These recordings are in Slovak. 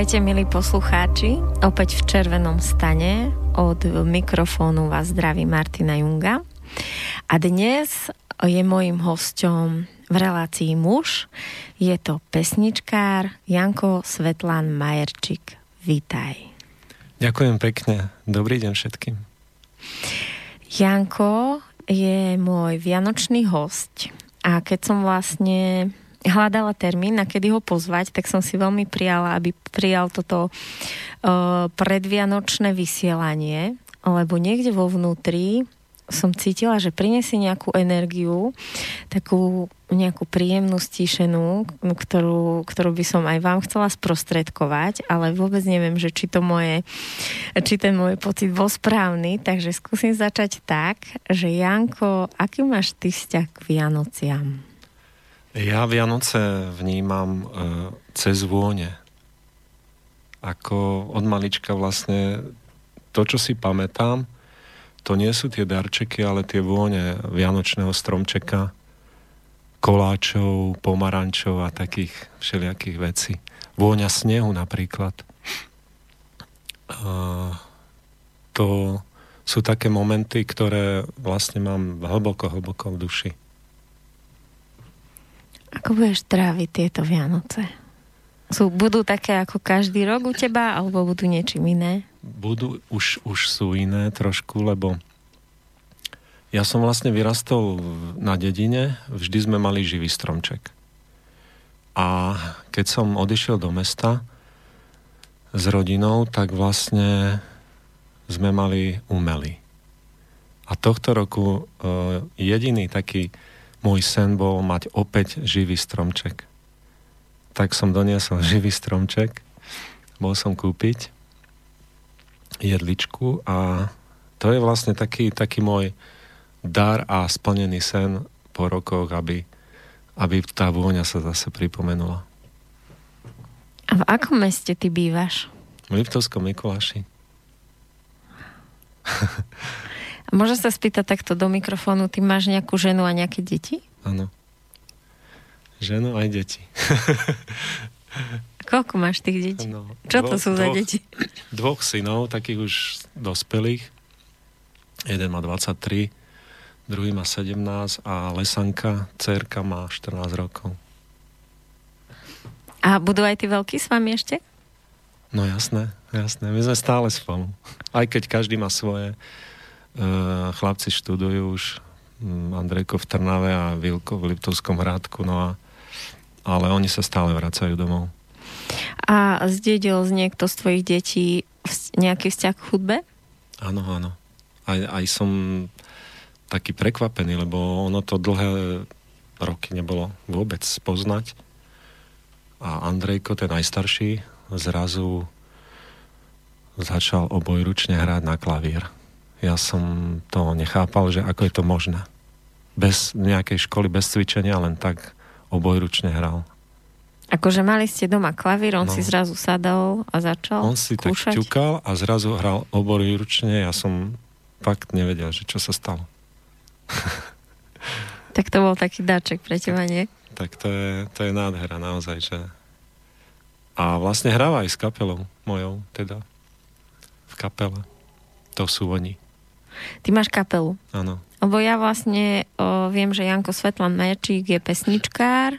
Vítajte, milí poslucháči, opäť v červenom stane. Od mikrofónu vás zdraví Martina Junga. A dnes je mojim hosťom v relácii muž. Je to pesničkár Janko Svetlán Majerčík. Vítaj. Ďakujem pekne. Dobrý deň všetkým. Janko je môj vianočný host a keď som vlastne hľadala termín, na kedy ho pozvať, tak som si veľmi prijala, aby prijal toto uh, predvianočné vysielanie, lebo niekde vo vnútri som cítila, že prinesie nejakú energiu, takú nejakú príjemnú, stíšenú, ktorú, ktorú by som aj vám chcela sprostredkovať, ale vôbec neviem, že či to moje, či ten môj pocit bol správny, takže skúsim začať tak, že Janko, aký máš ty vzťah k Vianociam? Ja Vianoce vnímam e, cez vône. Ako od malička vlastne to, čo si pamätám, to nie sú tie darčeky, ale tie vône vianočného stromčeka, koláčov, pomarančov a takých všelijakých vecí. Vôňa snehu napríklad. A to sú také momenty, ktoré vlastne mám hlboko, hlboko v duši. Ako budeš tráviť tieto Vianoce? Sú, budú také ako každý rok u teba, alebo budú niečím iné? Budú, už, už sú iné trošku, lebo ja som vlastne vyrastol na dedine, vždy sme mali živý stromček. A keď som odišiel do mesta s rodinou, tak vlastne sme mali umelý. A tohto roku uh, jediný taký môj sen bol mať opäť živý stromček. Tak som doniesol živý stromček, bol som kúpiť jedličku a to je vlastne taký, taký môj dar a splnený sen po rokoch, aby, aby tá vôňa sa zase pripomenula. A v akom meste ty bývaš? V Liptovskom Mikuláši. Môžem sa spýtať takto do mikrofónu, ty máš nejakú ženu a nejaké deti? Áno. Ženu aj deti. Koľko máš tých detí? No, Čo dvo, to sú dvoch, za deti? Dvoch synov, takých už dospelých. Jeden má 23, druhý má 17 a Lesanka, cerka má 14 rokov. A budú aj tí veľkí s vami ešte? No jasné, jasné. My sme stále spolu. Aj keď každý má svoje chlapci študujú už mm, Andrejko v Trnave a Vilko v Liptovskom Hrádku, no a, ale oni sa stále vracajú domov. A zdedil z niekto z tvojich detí nejaký vzťah k hudbe? Áno, áno. Aj, aj som taký prekvapený, lebo ono to dlhé roky nebolo vôbec poznať. A Andrejko, ten najstarší, zrazu začal obojručne hrať na klavír ja som to nechápal, že ako je to možné. Bez nejakej školy, bez cvičenia, len tak obojručne hral. Akože mali ste doma klavír, on no. si zrazu sadol a začal On si kúšať? tak ťukal a zrazu hral obojručne. Ja som fakt nevedel, že čo sa stalo. tak to bol taký dáček pre teba, nie? Tak to je, to je nádhera naozaj, že... A vlastne hráva aj s kapelou mojou, teda v kapele. To sú oni. Ty máš kapelu. Áno. Lebo ja vlastne o, viem, že Janko Svetlan Merčík je pesničkár.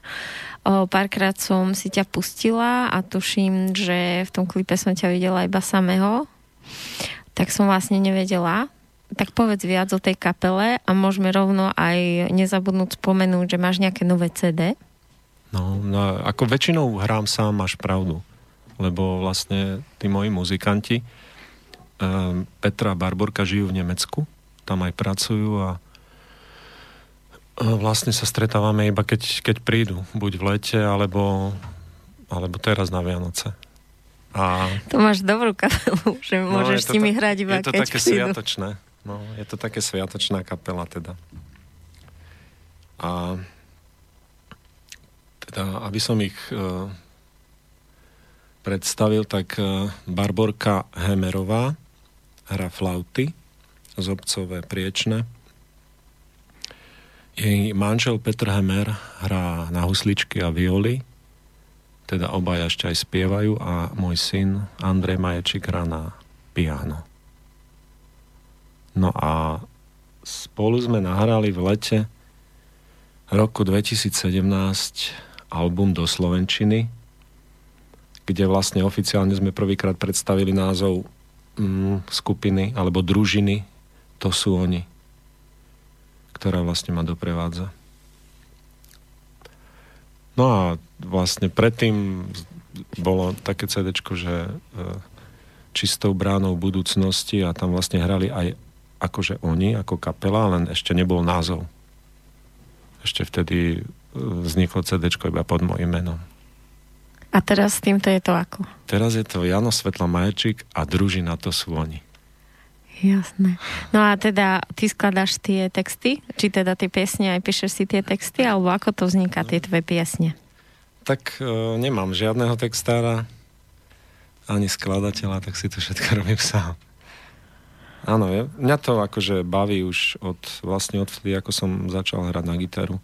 O, párkrát som si ťa pustila a tuším, že v tom klipe som ťa videla iba samého. Tak som vlastne nevedela. Tak povedz viac o tej kapele a môžeme rovno aj nezabudnúť spomenúť, že máš nejaké nové CD. No, no ako väčšinou hrám sám, máš pravdu. Lebo vlastne tí moji muzikanti, Petra a Barborka žijú v Nemecku, tam aj pracujú a vlastne sa stretávame iba keď, keď prídu, buď v lete, alebo, alebo teraz na Vianoce. A... To máš dobrú kapelu, že no, môžeš s nimi ta, hrať iba Je to keď také prídu. sviatočné. No, je to také sviatočná kapela teda. A teda, aby som ich uh, predstavil, tak uh, Barborka Hemerová, hra flauty z obcové priečne. Jej manžel Petr Hemer hrá na husličky a violy, teda obaja ešte aj spievajú a môj syn Andrej Maječík hrá na piano. No a spolu sme nahrali v lete roku 2017 album do Slovenčiny, kde vlastne oficiálne sme prvýkrát predstavili názov mm, skupiny alebo družiny To sú oni, ktorá vlastne ma doprevádza. No a vlastne predtým bolo také CD, že e, čistou bránou budúcnosti a tam vlastne hrali aj akože oni, ako kapela, len ešte nebol názov. Ešte vtedy e, vzniklo CD iba pod mojim menom. A teraz s týmto je to ako? Teraz je to Jano Svetla Maječík a družina to sú oni. Jasné. No a teda ty skladáš tie texty? Či teda tie piesne aj píšeš si tie texty? Alebo ako to vzniká, tie tvoje piesne? Tak e, nemám žiadneho textára ani skladateľa, tak si to všetko robím sám. Áno, ja, mňa to akože baví už od, vlastne od vtedy, ako som začal hrať na gitaru.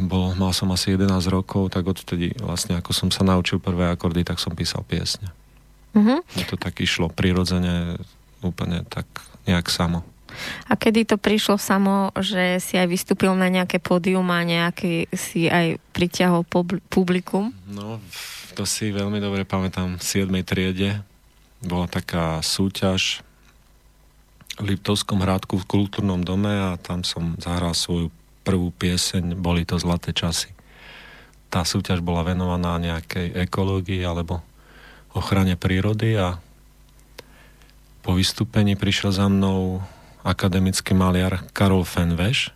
Bol, mal som asi 11 rokov, tak odtedy vlastne ako som sa naučil prvé akordy, tak som písal piesne. Uh-huh. To tak išlo prirodzene, úplne tak nejak samo. A kedy to prišlo samo, že si aj vystúpil na nejaké pódium a nejaký si aj priťahol publikum? No, to si veľmi dobre pamätám. V 7. triede bola taká súťaž v Liptovskom hrádku v kultúrnom dome a tam som zahral svoju prvú pieseň Boli to zlaté časy. Tá súťaž bola venovaná nejakej ekológii alebo ochrane prírody a po vystúpení prišiel za mnou akademický maliar Karol Fenveš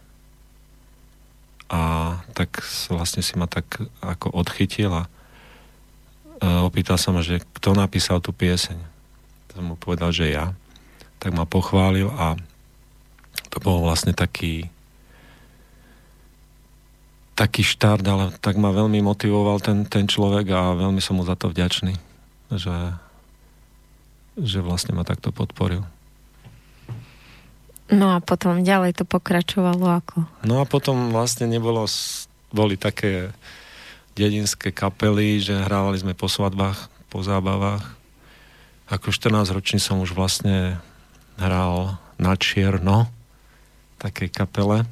a tak vlastne si ma tak ako odchytil a opýtal sa ma, že kto napísal tú pieseň. Som mu povedal, že ja. Tak ma pochválil a to bol vlastne taký taký štart, ale tak ma veľmi motivoval ten, ten človek a veľmi som mu za to vďačný že, že vlastne ma takto podporil. No a potom ďalej to pokračovalo ako? No a potom vlastne nebolo, boli také dedinské kapely, že hrávali sme po svadbách, po zábavách. Ako 14 ročný som už vlastne hral na čierno takej kapele.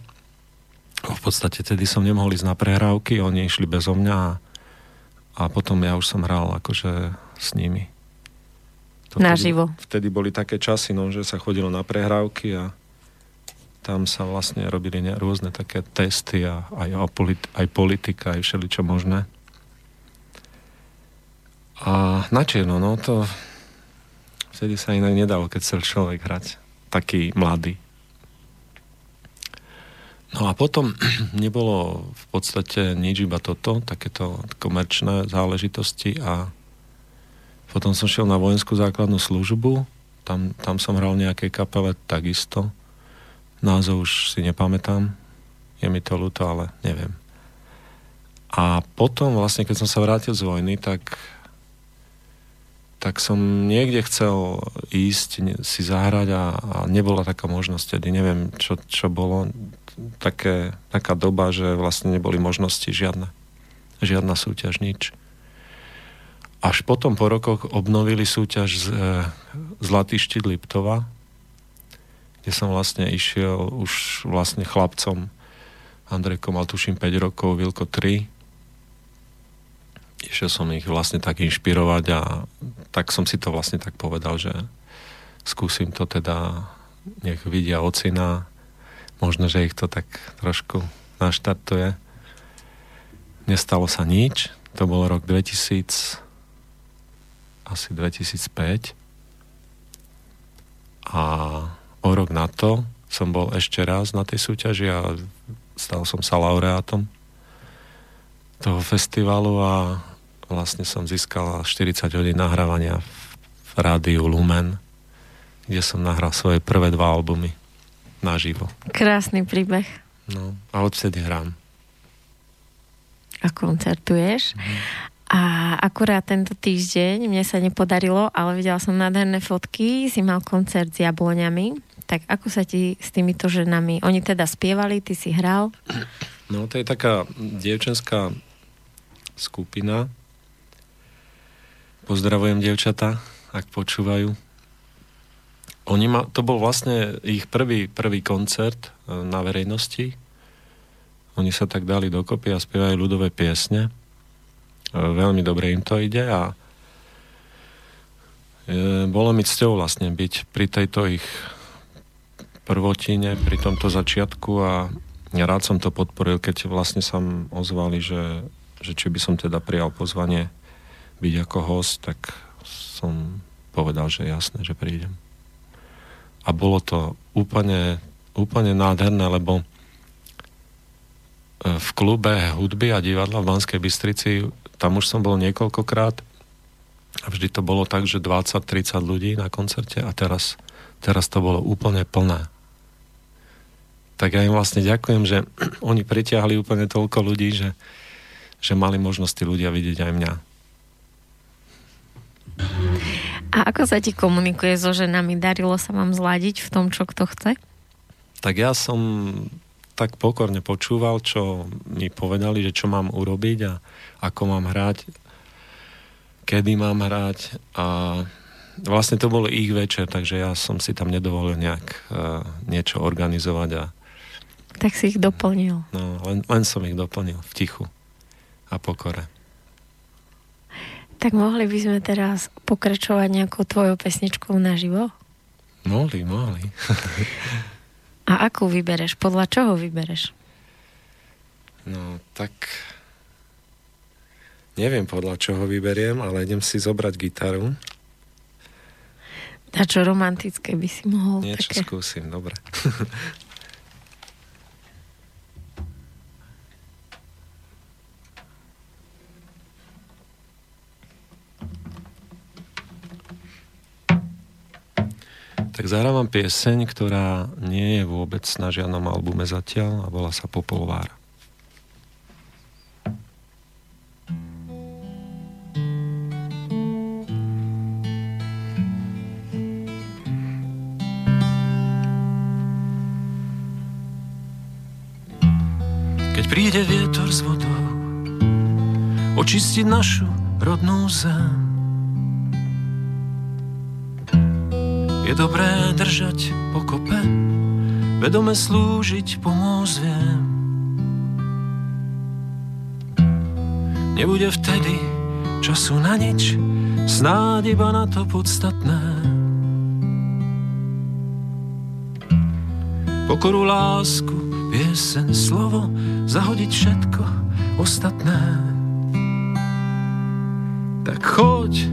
V podstate tedy som nemohol ísť na prehrávky, oni išli bezo mňa a, a potom ja už som hral akože s nimi. To Naživo. Vtedy, vtedy boli také časy, no, že sa chodilo na prehrávky a tam sa vlastne robili ne, rôzne také testy a aj, aj politika, aj všeličo možné. A na čierno, no to vtedy sa inak nedalo, keď chcel človek hrať taký mladý. No a potom nebolo v podstate nič iba toto, takéto komerčné záležitosti a potom som šiel na vojenskú základnú službu, tam, tam som hral nejaké kapele takisto. Názov už si nepamätám, je mi to ľúto, ale neviem. A potom vlastne, keď som sa vrátil z vojny, tak tak som niekde chcel ísť si zahrať a, a nebola taká možnosť. Tedy neviem, čo, čo bolo. Také, taká doba, že vlastne neboli možnosti žiadne. Žiadna súťaž, nič. Až potom po rokoch obnovili súťaž z, e, Zlatý štít Liptova, kde som vlastne išiel už vlastne chlapcom. Andrejko mal tuším 5 rokov, Vilko 3. Išiel som ich vlastne tak inšpirovať a tak som si to vlastne tak povedal, že skúsim to teda, nech vidia ocina, možno, že ich to tak trošku naštartuje. Nestalo sa nič, to bol rok 2000 asi 2005 a o rok na to som bol ešte raz na tej súťaži a stal som sa laureátom toho festivalu a vlastne som získal 40 hodín nahrávania v rádiu Lumen, kde som nahral svoje prvé dva albumy naživo. Krásny príbeh. No, a odvtedy hrám. A koncertuješ. Mm. A akurát tento týždeň mne sa nepodarilo, ale videla som nádherné fotky, si mal koncert s jabloňami. Tak ako sa ti s týmito ženami, oni teda spievali, ty si hral? No to je taká dievčenská skupina. Pozdravujem dievčata, ak počúvajú. Oni ma, to bol vlastne ich prvý, prvý koncert e, na verejnosti. Oni sa tak dali dokopy a spievajú ľudové piesne. E, veľmi dobre im to ide a e, bolo mi cťou vlastne byť pri tejto ich prvotine, pri tomto začiatku a rád som to podporil, keď vlastne sa ozvali, že, že či by som teda prijal pozvanie byť ako host, tak som povedal, že jasné, že prídem a bolo to úplne, úplne nádherné, lebo e, v klube hudby a divadla v Banskej Bystrici, tam už som bol niekoľkokrát a vždy to bolo tak, že 20-30 ľudí na koncerte a teraz, teraz to bolo úplne plné. Tak ja im vlastne ďakujem, že oni pritiahli úplne toľko ľudí, že, že mali možnosti ľudia vidieť aj mňa. A ako sa ti komunikuje so ženami? Darilo sa vám zladiť v tom, čo kto chce? Tak ja som tak pokorne počúval, čo mi povedali, že čo mám urobiť a ako mám hrať, kedy mám hrať a vlastne to bol ich večer, takže ja som si tam nedovolil nejak uh, niečo organizovať a tak si ich doplnil. No, len, len som ich doplnil v tichu a pokore. Tak mohli by sme teraz pokračovať nejakou tvojou pesničkou naživo? Mohli, mohli. A akú vybereš? Podľa čoho vybereš? No, tak... Neviem podľa čoho vyberiem, ale idem si zobrať gitaru. A čo romantické by si mohol? Niečo také... skúsim, dobre. Tak zahrávam pieseň, ktorá nie je vôbec na žiadnom albume zatiaľ a volá sa Popolvár. Keď príde vietor s vodou očistiť našu rodnú zem Je dobré držať pokope, vedome slúžiť pomôcť viem. Nebude vtedy času na nič, snáď iba na to podstatné. Pokoru, lásku, piesen, slovo, zahodiť všetko ostatné. Tak choď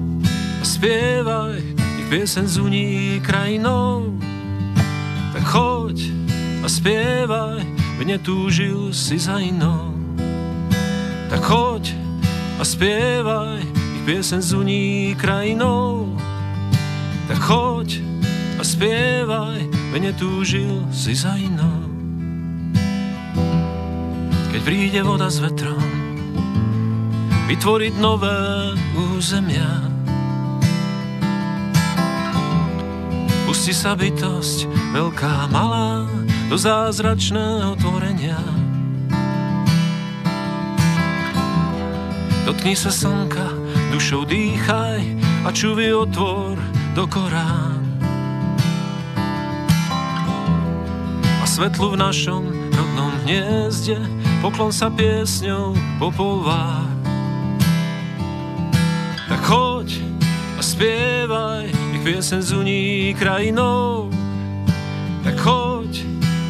a spievaj, piesen zuní krajinou, tak choď a spievaj, v túžil si za inou. Tak choď a spievaj, ich piesen zuní krajinou, tak choď a spievaj, v túžil si za inou. Keď príde voda s vetrom, vytvoriť nové územia, Pustí sa bytosť, veľká, malá, do zázračného tvorenia. Dotkni sa slnka, dušou dýchaj a čuvy otvor do Korán. A svetlu v našom rodnom hniezde poklon sa piesňou popolvár. Tak choď a spievaj piesen zuní krajinou, tak choď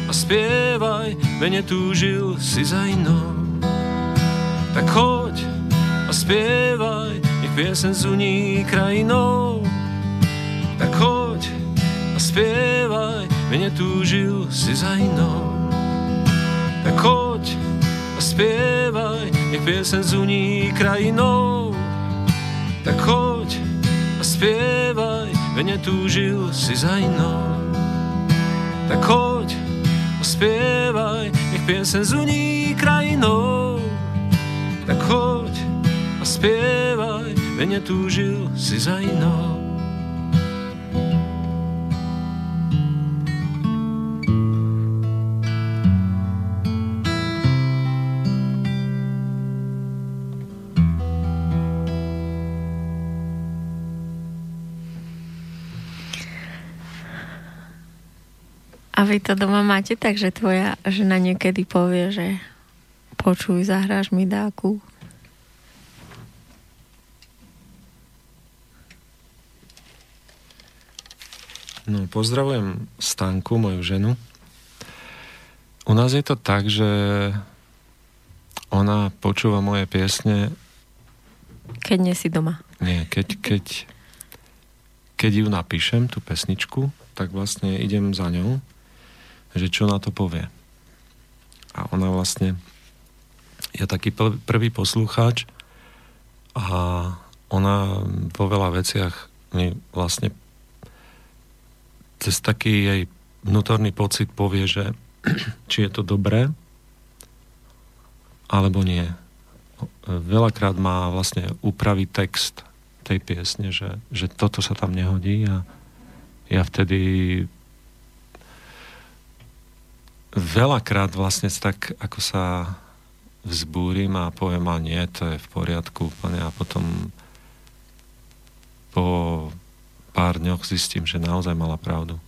a spievaj, ve túžil si za inou. Tak choď a spievaj, nech piesen zuní krajinou, tak choď a spievaj, ve túžil si za inou. Tak choď a spievaj, nech piesen zuní krajinou, tak choď a spievaj, veď túžil si za inou. Tak choď a spievaj, nech piesen zuní krajinou. Tak choď a spievaj, veď túžil si za inou. Vy to doma máte tak, že tvoja žena niekedy povie, že počuj, zahráš mi dáku? No, pozdravujem Stanku, moju ženu. U nás je to tak, že ona počúva moje piesne keď nie si doma. Nie, keď, keď, keď ju napíšem, tú pesničku, tak vlastne idem za ňou, že čo na to povie. A ona vlastne je taký prvý poslucháč a ona vo veľa veciach mi vlastne cez taký jej vnútorný pocit povie, že či je to dobré, alebo nie veľakrát má vlastne upraviť text tej piesne, že, že toto sa tam nehodí a ja vtedy veľakrát vlastne tak ako sa vzbúrim a poviem, a nie, to je v poriadku úplne a potom po pár dňoch zistím, že naozaj mala pravdu.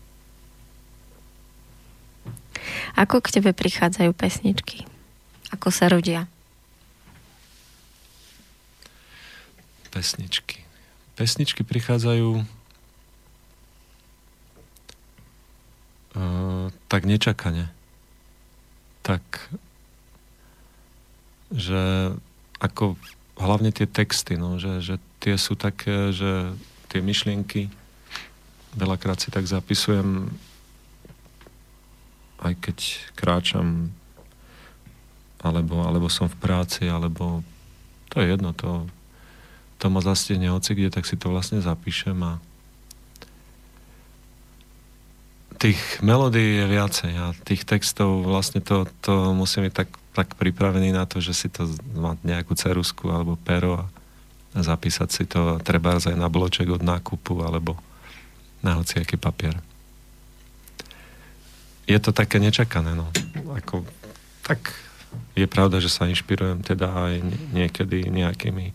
Ako k tebe prichádzajú pesničky? Ako sa rodia? pesničky. Pesničky prichádzajú uh, tak nečakane. Tak, že ako hlavne tie texty, no, že, že tie sú také, že tie myšlienky veľakrát si tak zapisujem aj keď kráčam alebo, alebo som v práci, alebo to je jedno, to to ma zastihne hoci kde, tak si to vlastne zapíšem a tých melódií je viacej a tých textov vlastne to, to musím byť tak, tak pripravený na to, že si to má nejakú cerusku alebo pero a, a zapísať si to treba aj na bloček od nákupu alebo na hociaký papier. Je to také nečakané, no. Ako, tak je pravda, že sa inšpirujem teda aj niekedy nejakými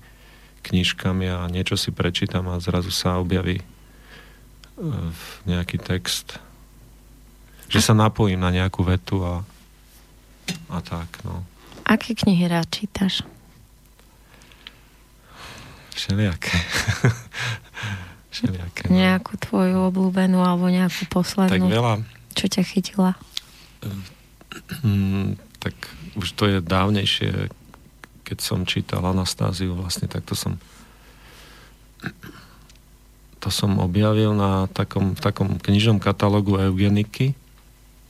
knižkami a niečo si prečítam a zrazu sa objaví e, nejaký text. Že sa napojím na nejakú vetu a, a tak, no. Aké knihy rád čítaš? Všelijaké. Všelijaké. No. Nejakú tvoju obľúbenú alebo nejakú poslednú? Tak veľa. Čo ťa chytila? Mm, tak už to je dávnejšie, keď som čítal Anastáziu, vlastne tak to som to som objavil na takom, takom knižnom katalógu Eugeniky.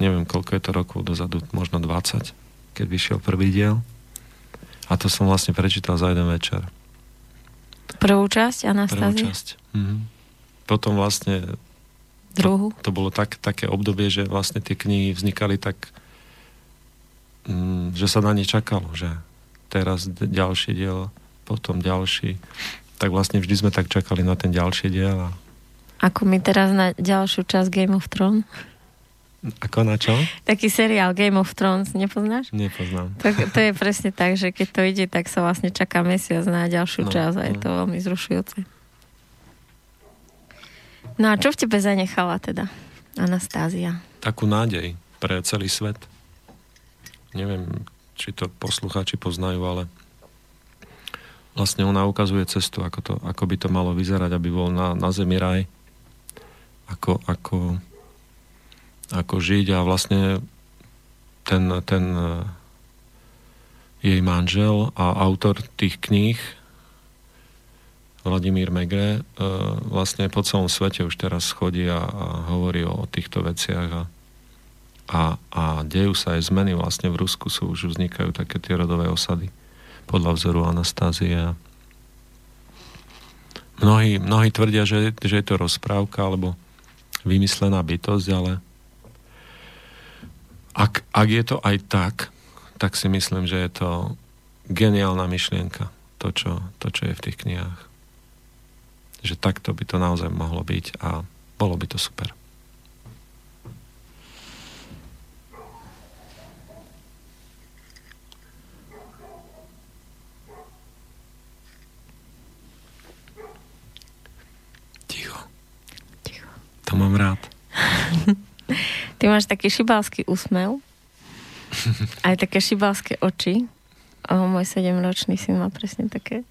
Neviem, koľko je to rokov dozadu, možno 20, keď vyšiel prvý diel. A to som vlastne prečítal za jeden večer. Prvú časť Anastázie? Prvú časť. Mhm. Potom vlastne Druhu? To, to bolo tak, také obdobie, že vlastne tie knihy vznikali tak, mm, že sa na ne čakalo, že teraz ďalší diel, potom ďalší. Tak vlastne vždy sme tak čakali na ten ďalší diel. A... Ako my teraz na ďalšiu časť Game of Thrones? Ako na čo? Taký seriál Game of Thrones, nepoznáš? Nepoznám. To, to je presne tak, že keď to ide, tak sa vlastne čaká mesiac na ďalšiu no, časť a je no. to veľmi zrušujúce. No a čo v tebe zanechala teda Anastázia? Takú nádej pre celý svet. Neviem, či to poslucháči poznajú, ale vlastne ona ukazuje cestu, ako, to, ako by to malo vyzerať, aby bol na, na zemi raj, ako, ako, ako žiť a vlastne ten, ten e, jej manžel a autor tých kníh Vladimír Megre e, vlastne po celom svete už teraz chodí a, a hovorí o, o týchto veciach a a, a dejú sa aj zmeny. Vlastne v Rusku sú už vznikajú také tie rodové osady podľa vzoru Anastázie. Mnohí, mnohí tvrdia, že, že je to rozprávka alebo vymyslená bytosť, ale ak, ak je to aj tak, tak si myslím, že je to geniálna myšlienka, to čo, to, čo je v tých knihách. Že takto by to naozaj mohlo byť a bolo by to super. To mám rád. Ty máš taký šibalský úsmev, aj také šibalské oči. O, môj sedemročný syn má presne také,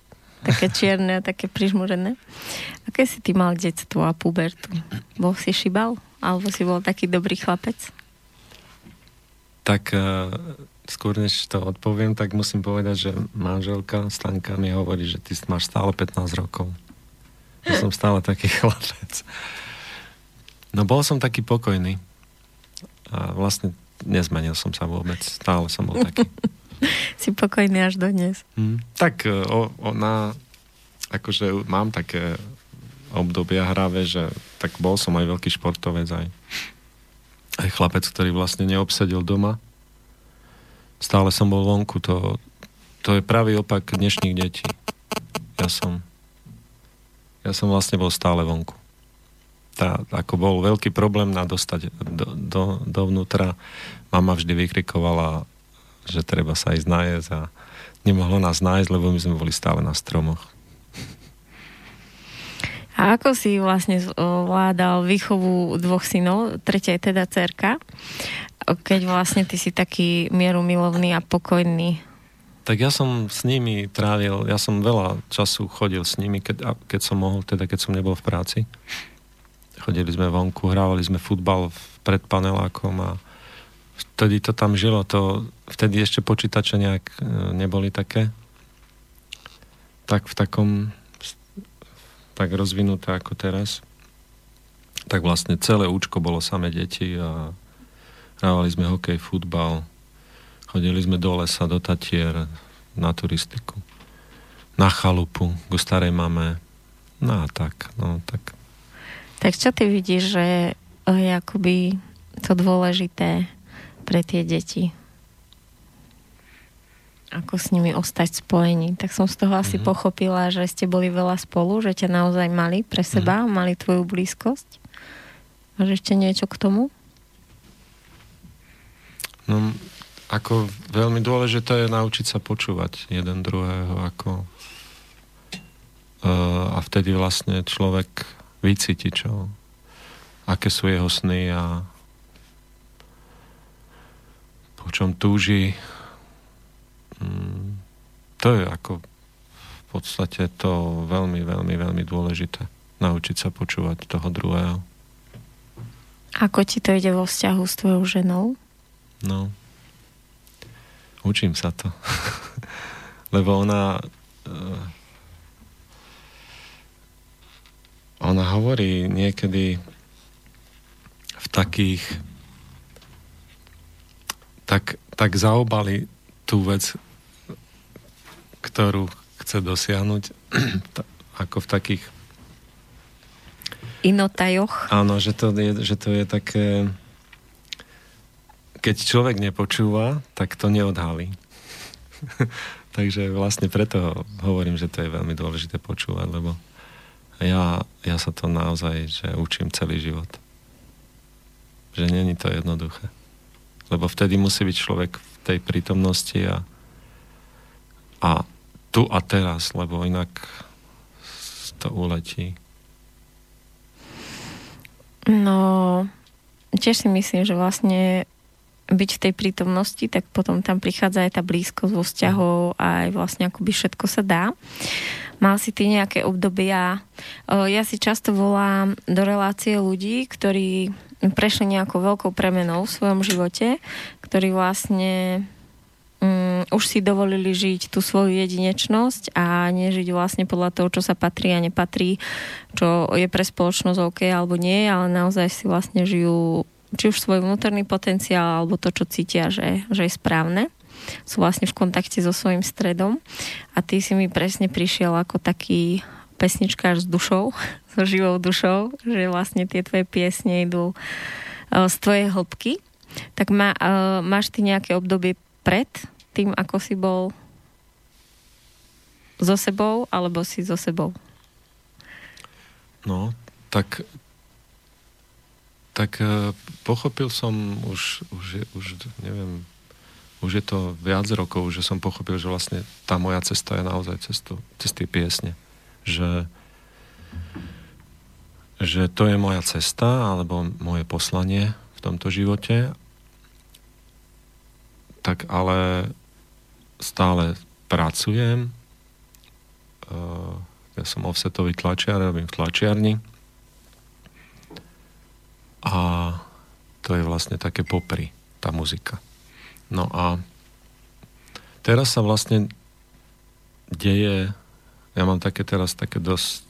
také čierne a také prižmurené. Aké si ty mal detstvo a pubertu? Bol si šibal? Alebo si bol taký dobrý chlapec? Tak uh, skôr než to odpoviem, tak musím povedať, že manželka Stanka mi hovorí, že ty máš stále 15 rokov. Ja som stále taký chlapec. No bol som taký pokojný. A vlastne nezmenil som sa vôbec. Stále som bol taký. si pokojný až dodnes. Hmm. Tak e, o, o, na, akože mám také obdobia hravé, že tak bol som aj veľký športovec, aj, aj chlapec, ktorý vlastne neobsedil doma. Stále som bol vonku, to, to je pravý opak dnešných detí. Ja som ja som vlastne bol stále vonku tá, ako bol veľký problém na dostať do, do, dovnútra. Mama vždy vykrikovala, že treba sa ísť nájsť a nemohlo nás nájsť, lebo my sme boli stále na stromoch. A ako si vlastne vládal výchovu dvoch synov, tretia je teda cerka, keď vlastne ty si taký mieru milovný a pokojný? Tak ja som s nimi trávil, ja som veľa času chodil s nimi, keď, keď som mohol, teda keď som nebol v práci. Chodili sme vonku, hrávali sme futbal pred panelákom a vtedy to tam žilo. To, vtedy ešte počítače nejak e, neboli také. Tak v takom tak rozvinuté ako teraz. Tak vlastne celé účko bolo samé deti a hrávali sme hokej, futbal, chodili sme do lesa, do Tatier, na turistiku, na chalupu, ku starej mame. No a tak, no tak tak čo ty vidíš, že je akoby to dôležité pre tie deti? Ako s nimi ostať spojení. Tak som z toho asi mm-hmm. pochopila, že ste boli veľa spolu, že ťa naozaj mali pre seba, mm-hmm. mali tvoju blízkosť. Máš ešte niečo k tomu? No, ako veľmi dôležité je naučiť sa počúvať jeden druhého, ako uh, a vtedy vlastne človek vycíti, čo, aké sú jeho sny a po čom túži. Mm, to je ako v podstate to veľmi, veľmi, veľmi dôležité. Naučiť sa počúvať toho druhého. Ako ti to ide vo vzťahu s tvojou ženou? No, učím sa to. Lebo ona uh, ona hovorí niekedy v takých tak, tak zaobali tú vec, ktorú chce dosiahnuť ako v takých inotajoch. Áno, že to je, že to je také keď človek nepočúva, tak to neodhalí. Takže vlastne preto hovorím, že to je veľmi dôležité počúvať, lebo ja, ja sa to naozaj že učím celý život. Že není to jednoduché. Lebo vtedy musí byť človek v tej prítomnosti a, a tu a teraz, lebo inak to uletí. No, tiež si myslím, že vlastne byť v tej prítomnosti, tak potom tam prichádza aj tá blízkosť vo vzťahov a aj vlastne akoby všetko sa dá. Mal si ty nejaké obdobia? Ja si často volám do relácie ľudí, ktorí prešli nejakou veľkou premenou v svojom živote, ktorí vlastne um, už si dovolili žiť tú svoju jedinečnosť a nežiť vlastne podľa toho, čo sa patrí a nepatrí, čo je pre spoločnosť OK alebo nie, ale naozaj si vlastne žijú či už svoj vnútorný potenciál alebo to, čo cítia, že, že je správne sú vlastne v kontakte so svojím stredom a ty si mi presne prišiel ako taký pesničkár s dušou, so živou dušou, že vlastne tie tvoje piesne idú uh, z tvojej hĺbky. Tak má, uh, máš ty nejaké obdobie pred tým, ako si bol so sebou, alebo si so sebou? No, tak tak uh, pochopil som už, už, už neviem, už je to viac rokov, že som pochopil, že vlastne tá moja cesta je naozaj cestu, cesty piesne. Že, že to je moja cesta, alebo moje poslanie v tomto živote, tak ale stále pracujem. Uh, ja som offsetový tlačiar, robím v tlačiarni. A to je vlastne také popri, tá muzika. No a teraz sa vlastne deje, ja mám také teraz také dosť,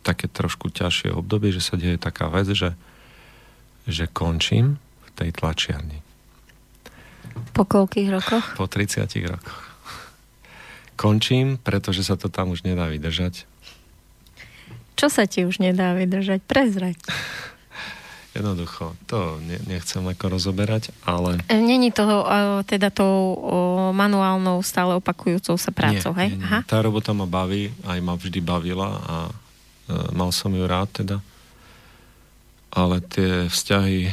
také trošku ťažšie obdobie, že sa deje taká vec, že, že končím v tej tlačiarni. Po koľkých rokoch? Po 30 rokoch. Končím, pretože sa to tam už nedá vydržať. Čo sa ti už nedá vydržať? Prezrať. Jednoducho, to ne, nechcem ako rozoberať, ale... E, není to teda tou manuálnou, stále opakujúcou sa prácou, nie, hej? Nie, nie. Aha. Tá robota ma baví, aj ma vždy bavila a e, mal som ju rád teda. Ale tie vzťahy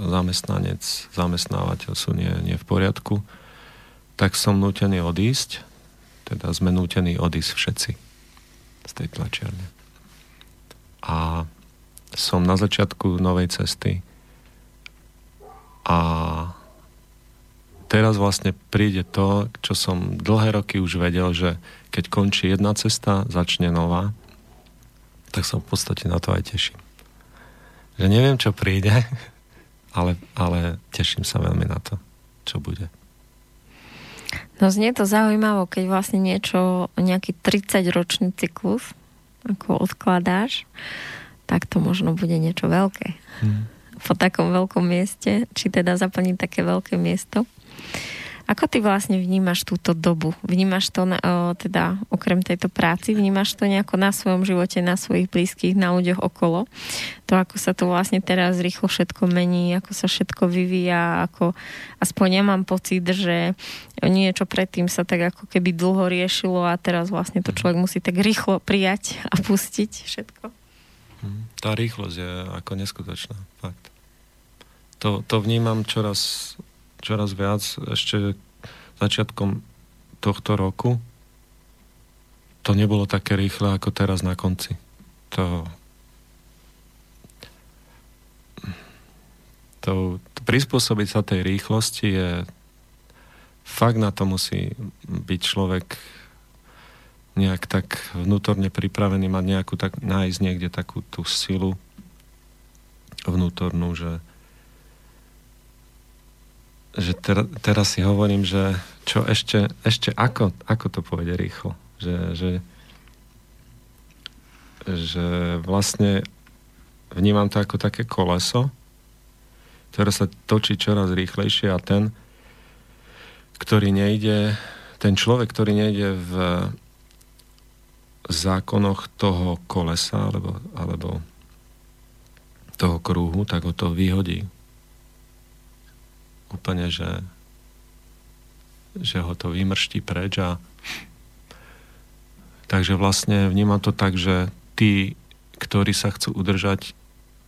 zamestnanec, zamestnávateľ sú nie, nie v poriadku, tak som nútený odísť, teda sme nútení odísť všetci z tej tlačiarne. A som na začiatku novej cesty a teraz vlastne príde to, čo som dlhé roky už vedel, že keď končí jedna cesta, začne nová, tak sa v podstate na to aj teším. Že neviem, čo príde, ale, ale teším sa veľmi na to, čo bude. No znie to zaujímavo, keď vlastne niečo, nejaký 30-ročný cyklus, ako odkladáš, tak to možno bude niečo veľké. Hmm. Po takom veľkom mieste, či teda zaplniť také veľké miesto. Ako ty vlastne vnímaš túto dobu? Vnímaš to, o, teda okrem tejto práci, vnímaš to nejako na svojom živote, na svojich blízkych, na ľuďoch okolo? To, ako sa to vlastne teraz rýchlo všetko mení, ako sa všetko vyvíja, ako aspoň ja mám pocit, že niečo predtým sa tak ako keby dlho riešilo a teraz vlastne to človek musí tak rýchlo prijať a pustiť všetko. Mhm. Tá rýchlosť je ako neskutočná, fakt. To, to vnímam čoraz, čoraz viac ešte začiatkom tohto roku. To nebolo také rýchle ako teraz na konci. To, to, to prispôsobiť sa tej rýchlosti je fakt na to musí byť človek nejak tak vnútorne pripravený mať nejakú tak, nájsť niekde takú tú silu vnútornú, že že ter, teraz si hovorím, že čo ešte, ešte ako, ako to pôjde rýchlo. Že, že, že vlastne vnímam to ako také koleso, ktoré sa točí čoraz rýchlejšie a ten, ktorý nejde, ten človek, ktorý nejde v zákonoch toho kolesa alebo, alebo toho krúhu, tak ho to vyhodí. Úplne, že, že ho to vymrští preč a takže vlastne vnímam to tak, že tí, ktorí sa chcú udržať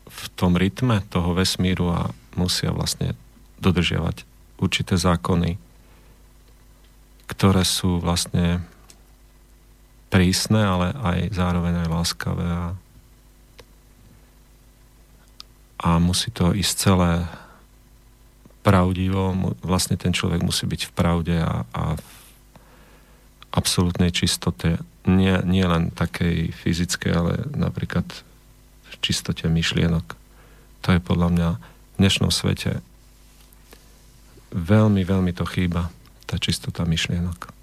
v tom rytme toho vesmíru a musia vlastne dodržiavať určité zákony, ktoré sú vlastne prísne, ale aj zároveň aj láskavé a, a musí to ísť celé pravdivo. Vlastne ten človek musí byť v pravde a, a v absolútnej čistote. Nie, nie len takej fyzickej, ale napríklad v čistote myšlienok. To je podľa mňa v dnešnom svete veľmi, veľmi to chýba, tá čistota myšlienok.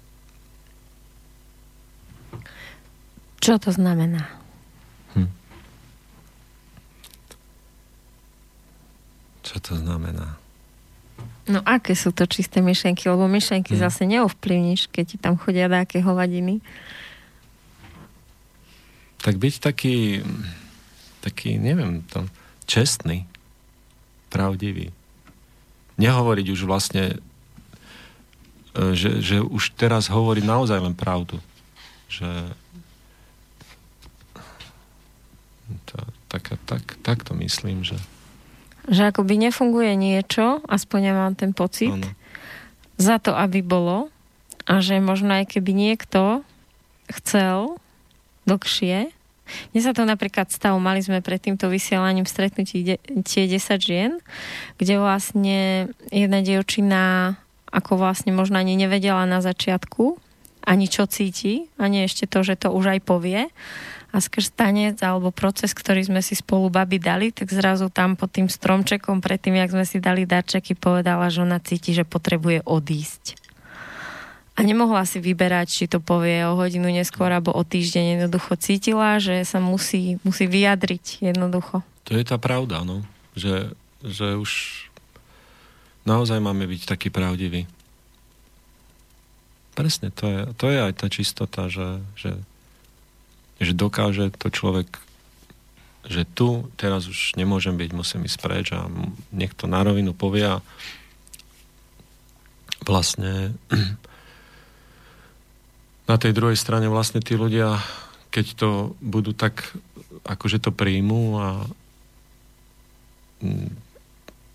Čo to znamená? Hm. Čo to znamená? No aké sú to čisté myšlenky? Lebo myšlenky hm. zase neovplyvníš, keď ti tam chodia dáke hovadiny. Tak byť taký, taký, neviem, to, čestný, pravdivý. Nehovoriť už vlastne, e, že, že už teraz hovorí naozaj len pravdu. Že to, tak, tak, tak to myslím, že... Že akoby nefunguje niečo, aspoň ja mám ten pocit, ano. za to, aby bolo a že možno aj keby niekto chcel dlhšie, Mne sa to napríklad stalo, mali sme pred týmto vysielaním stretnutí tie 10 žien, kde vlastne jedna dievčina ako vlastne možno ani nevedela na začiatku, ani čo cíti, ani ešte to, že to už aj povie. A skrz tanec alebo proces, ktorý sme si spolu babi dali, tak zrazu tam pod tým stromčekom, predtým, jak sme si dali darčeky, povedala, že ona cíti, že potrebuje odísť. A nemohla si vyberať, či to povie o hodinu neskôr alebo o týždeň. Jednoducho cítila, že sa musí, musí vyjadriť jednoducho. To je tá pravda, no. Že, že už naozaj máme byť taký pravdivý. Presne, to je, to je aj tá čistota, že, že, že dokáže to človek, že tu teraz už nemôžem byť, musím ísť preč a niekto na rovinu povie a vlastne na tej druhej strane vlastne tí ľudia, keď to budú tak, akože to príjmú a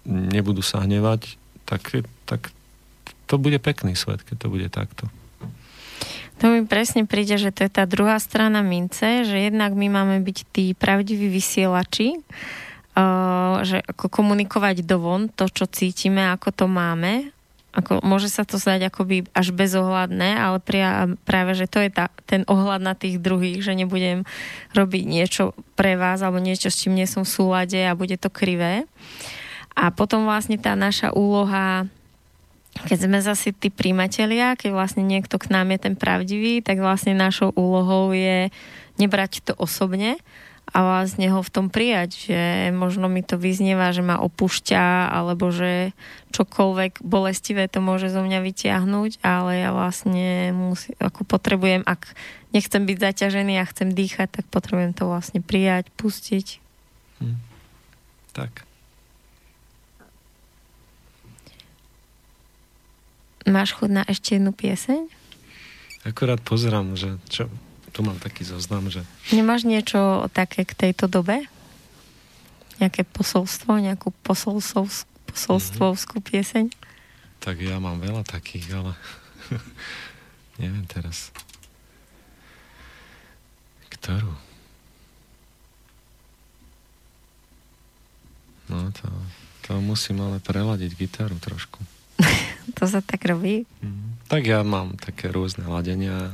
nebudú sa hnevať, tak, tak to bude pekný svet, keď to bude takto. To mi presne príde, že to je tá druhá strana mince, že jednak my máme byť tí pravdiví vysielači, uh, že ako komunikovať dovon to, čo cítime, ako to máme. Ako, môže sa to zdať akoby až bezohľadné, ale pria, práve, že to je tá, ten ohľad na tých druhých, že nebudem robiť niečo pre vás alebo niečo, s čím nie som v súlade a bude to krivé. A potom vlastne tá naša úloha keď sme zase tí príjmatelia, keď vlastne niekto k nám je ten pravdivý, tak vlastne našou úlohou je nebrať to osobne a vlastne ho v tom prijať, že možno mi to vyznieva, že ma opúšťa, alebo že čokoľvek bolestivé to môže zo mňa vytiahnuť, ale ja vlastne musí, ako potrebujem, ak nechcem byť zaťažený a chcem dýchať, tak potrebujem to vlastne prijať, pustiť. Hm. Tak. Máš chud na ešte jednu pieseň? Akurát pozerám, že čo, tu mám taký zoznam, že... Nemáš niečo také k tejto dobe? Nejaké posolstvo, nejakú posolstovskú, posolstvovskú mm-hmm. pieseň? Tak ja mám veľa takých, ale neviem teraz. Ktorú? No to, to musím ale preladiť gitaru trošku. to sa tak robí? Mm, tak ja mám také rôzne ladenia.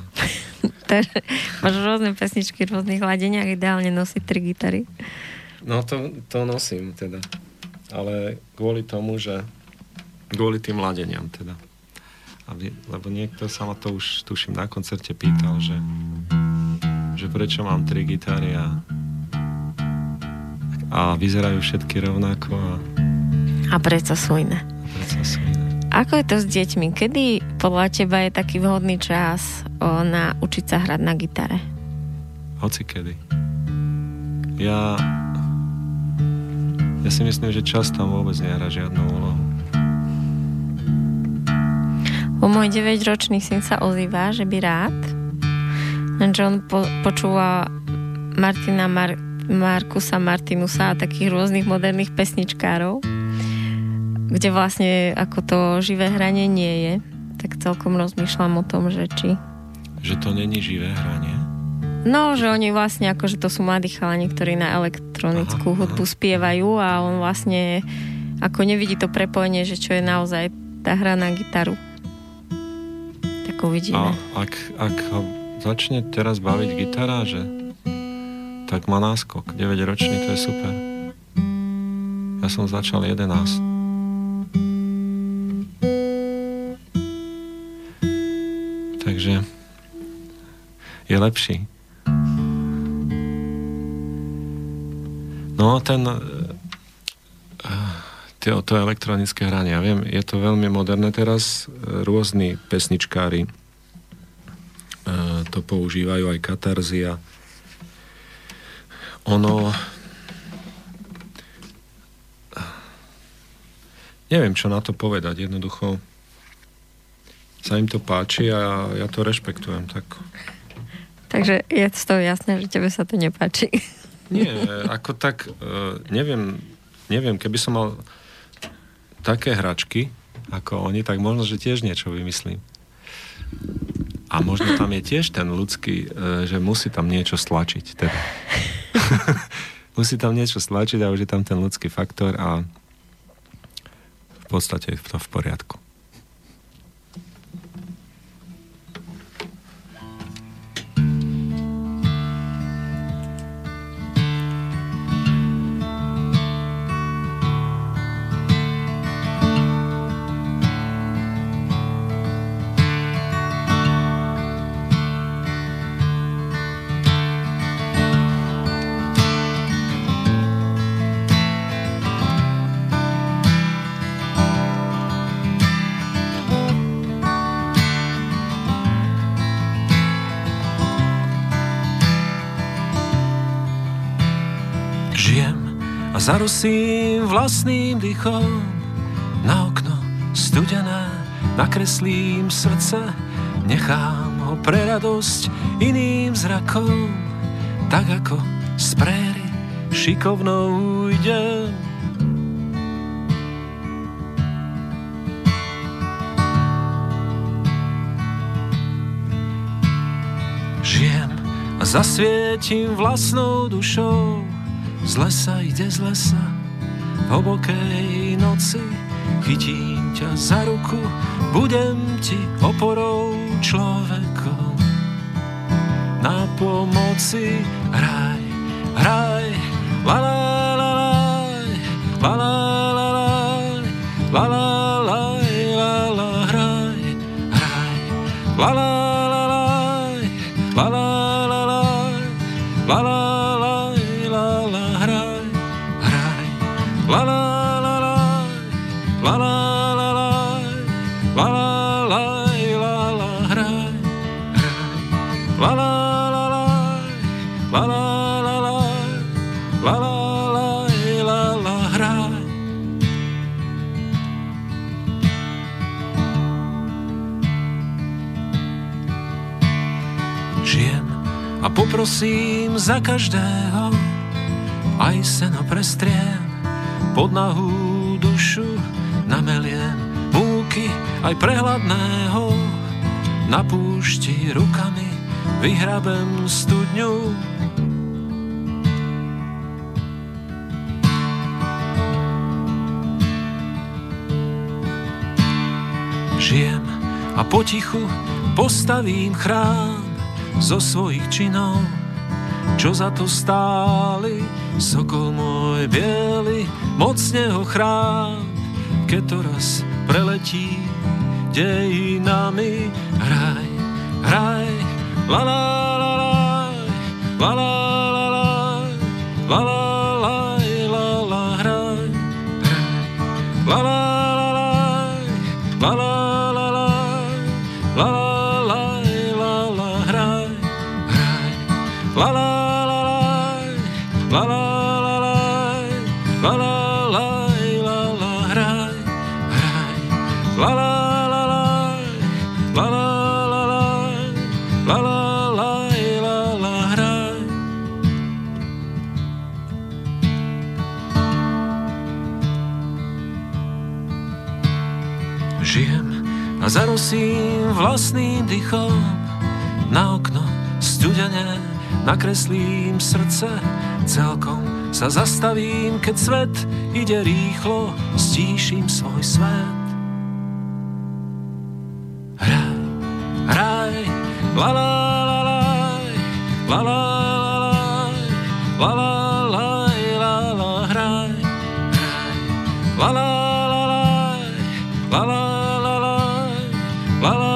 máš rôzne pesničky v rôznych ladeniach, ideálne nosiť tri gitary. No to, to nosím teda. Ale kvôli tomu, že kvôli tým ladeniam teda. Aby, lebo niekto sa ma to už tuším na koncerte pýtal, že, že prečo mám tri gitary a, a vyzerajú všetky rovnako a, a prečo sú iné. A prečo sú iné. Ako je to s deťmi? Kedy podľa teba je taký vhodný čas o, na učiť sa hrať na gitare? Hoci kedy. Ja, ja si myslím, že čas tam vôbec nehrá žiadnu úlohu. O môj 9-ročný syn sa ozýva, že by rád, lenže on po, počúva Martina Mar- Markusa Martinusa a takých rôznych moderných pesničkárov kde vlastne ako to živé hranie nie je, tak celkom rozmýšľam o tom, že či... Že to není živé hranie? No, že oni vlastne akože to sú mladí chalani, ktorí na elektronickú aha, hudbu aha. spievajú a on vlastne ako nevidí to prepojenie, že čo je naozaj tá hra na gitaru. Tak uvidíme. A ak, ak ho začne teraz baviť gitara, že tak má náskok. 9 ročný, to je super. Ja som začal 11. je lepší. No ten to, to elektronické hranie, ja viem, je to veľmi moderné teraz, rôzni pesničkári to používajú, aj katarzia. Ono neviem, čo na to povedať, jednoducho sa im to páči a ja to rešpektujem. Tak... Takže je toho jasné, že tebe sa to nepáči. Nie, ako tak, e, neviem, neviem, keby som mal také hračky, ako oni, tak možno, že tiež niečo vymyslím. A možno tam je tiež ten ľudský, e, že musí tam niečo stlačiť. Teda. musí tam niečo stlačiť a už je tam ten ľudský faktor a v podstate je to v poriadku. Zarusím vlastným dychom na okno studené, nakreslím srdce, nechám ho pre radosť iným zrakom, tak ako z préry šikovnou idem. Žijem a zasvietim vlastnou dušou z lesa ide z lesa, v hlbokej noci chytím ťa za ruku, budem ti oporou človekom. Na pomoci hraj, hraj, la la za každého, aj seno prestriem, pod nahú dušu nameliem múky aj prehľadného, na púšti rukami vyhrabem studňu. Žijem a potichu postavím chrám zo svojich činov, čo za to stáli. Sokol môj biely, mocne ho chrám, keď to raz preletí dejinami. Hraj, hraj, la la nakreslím srdce celkom sa zastavím, keď svet ide rýchlo, stíšim svoj svet. Hraj, hraj, la la la la, la la la la, la la la hraj, hraj, la la la, la la la la, la la la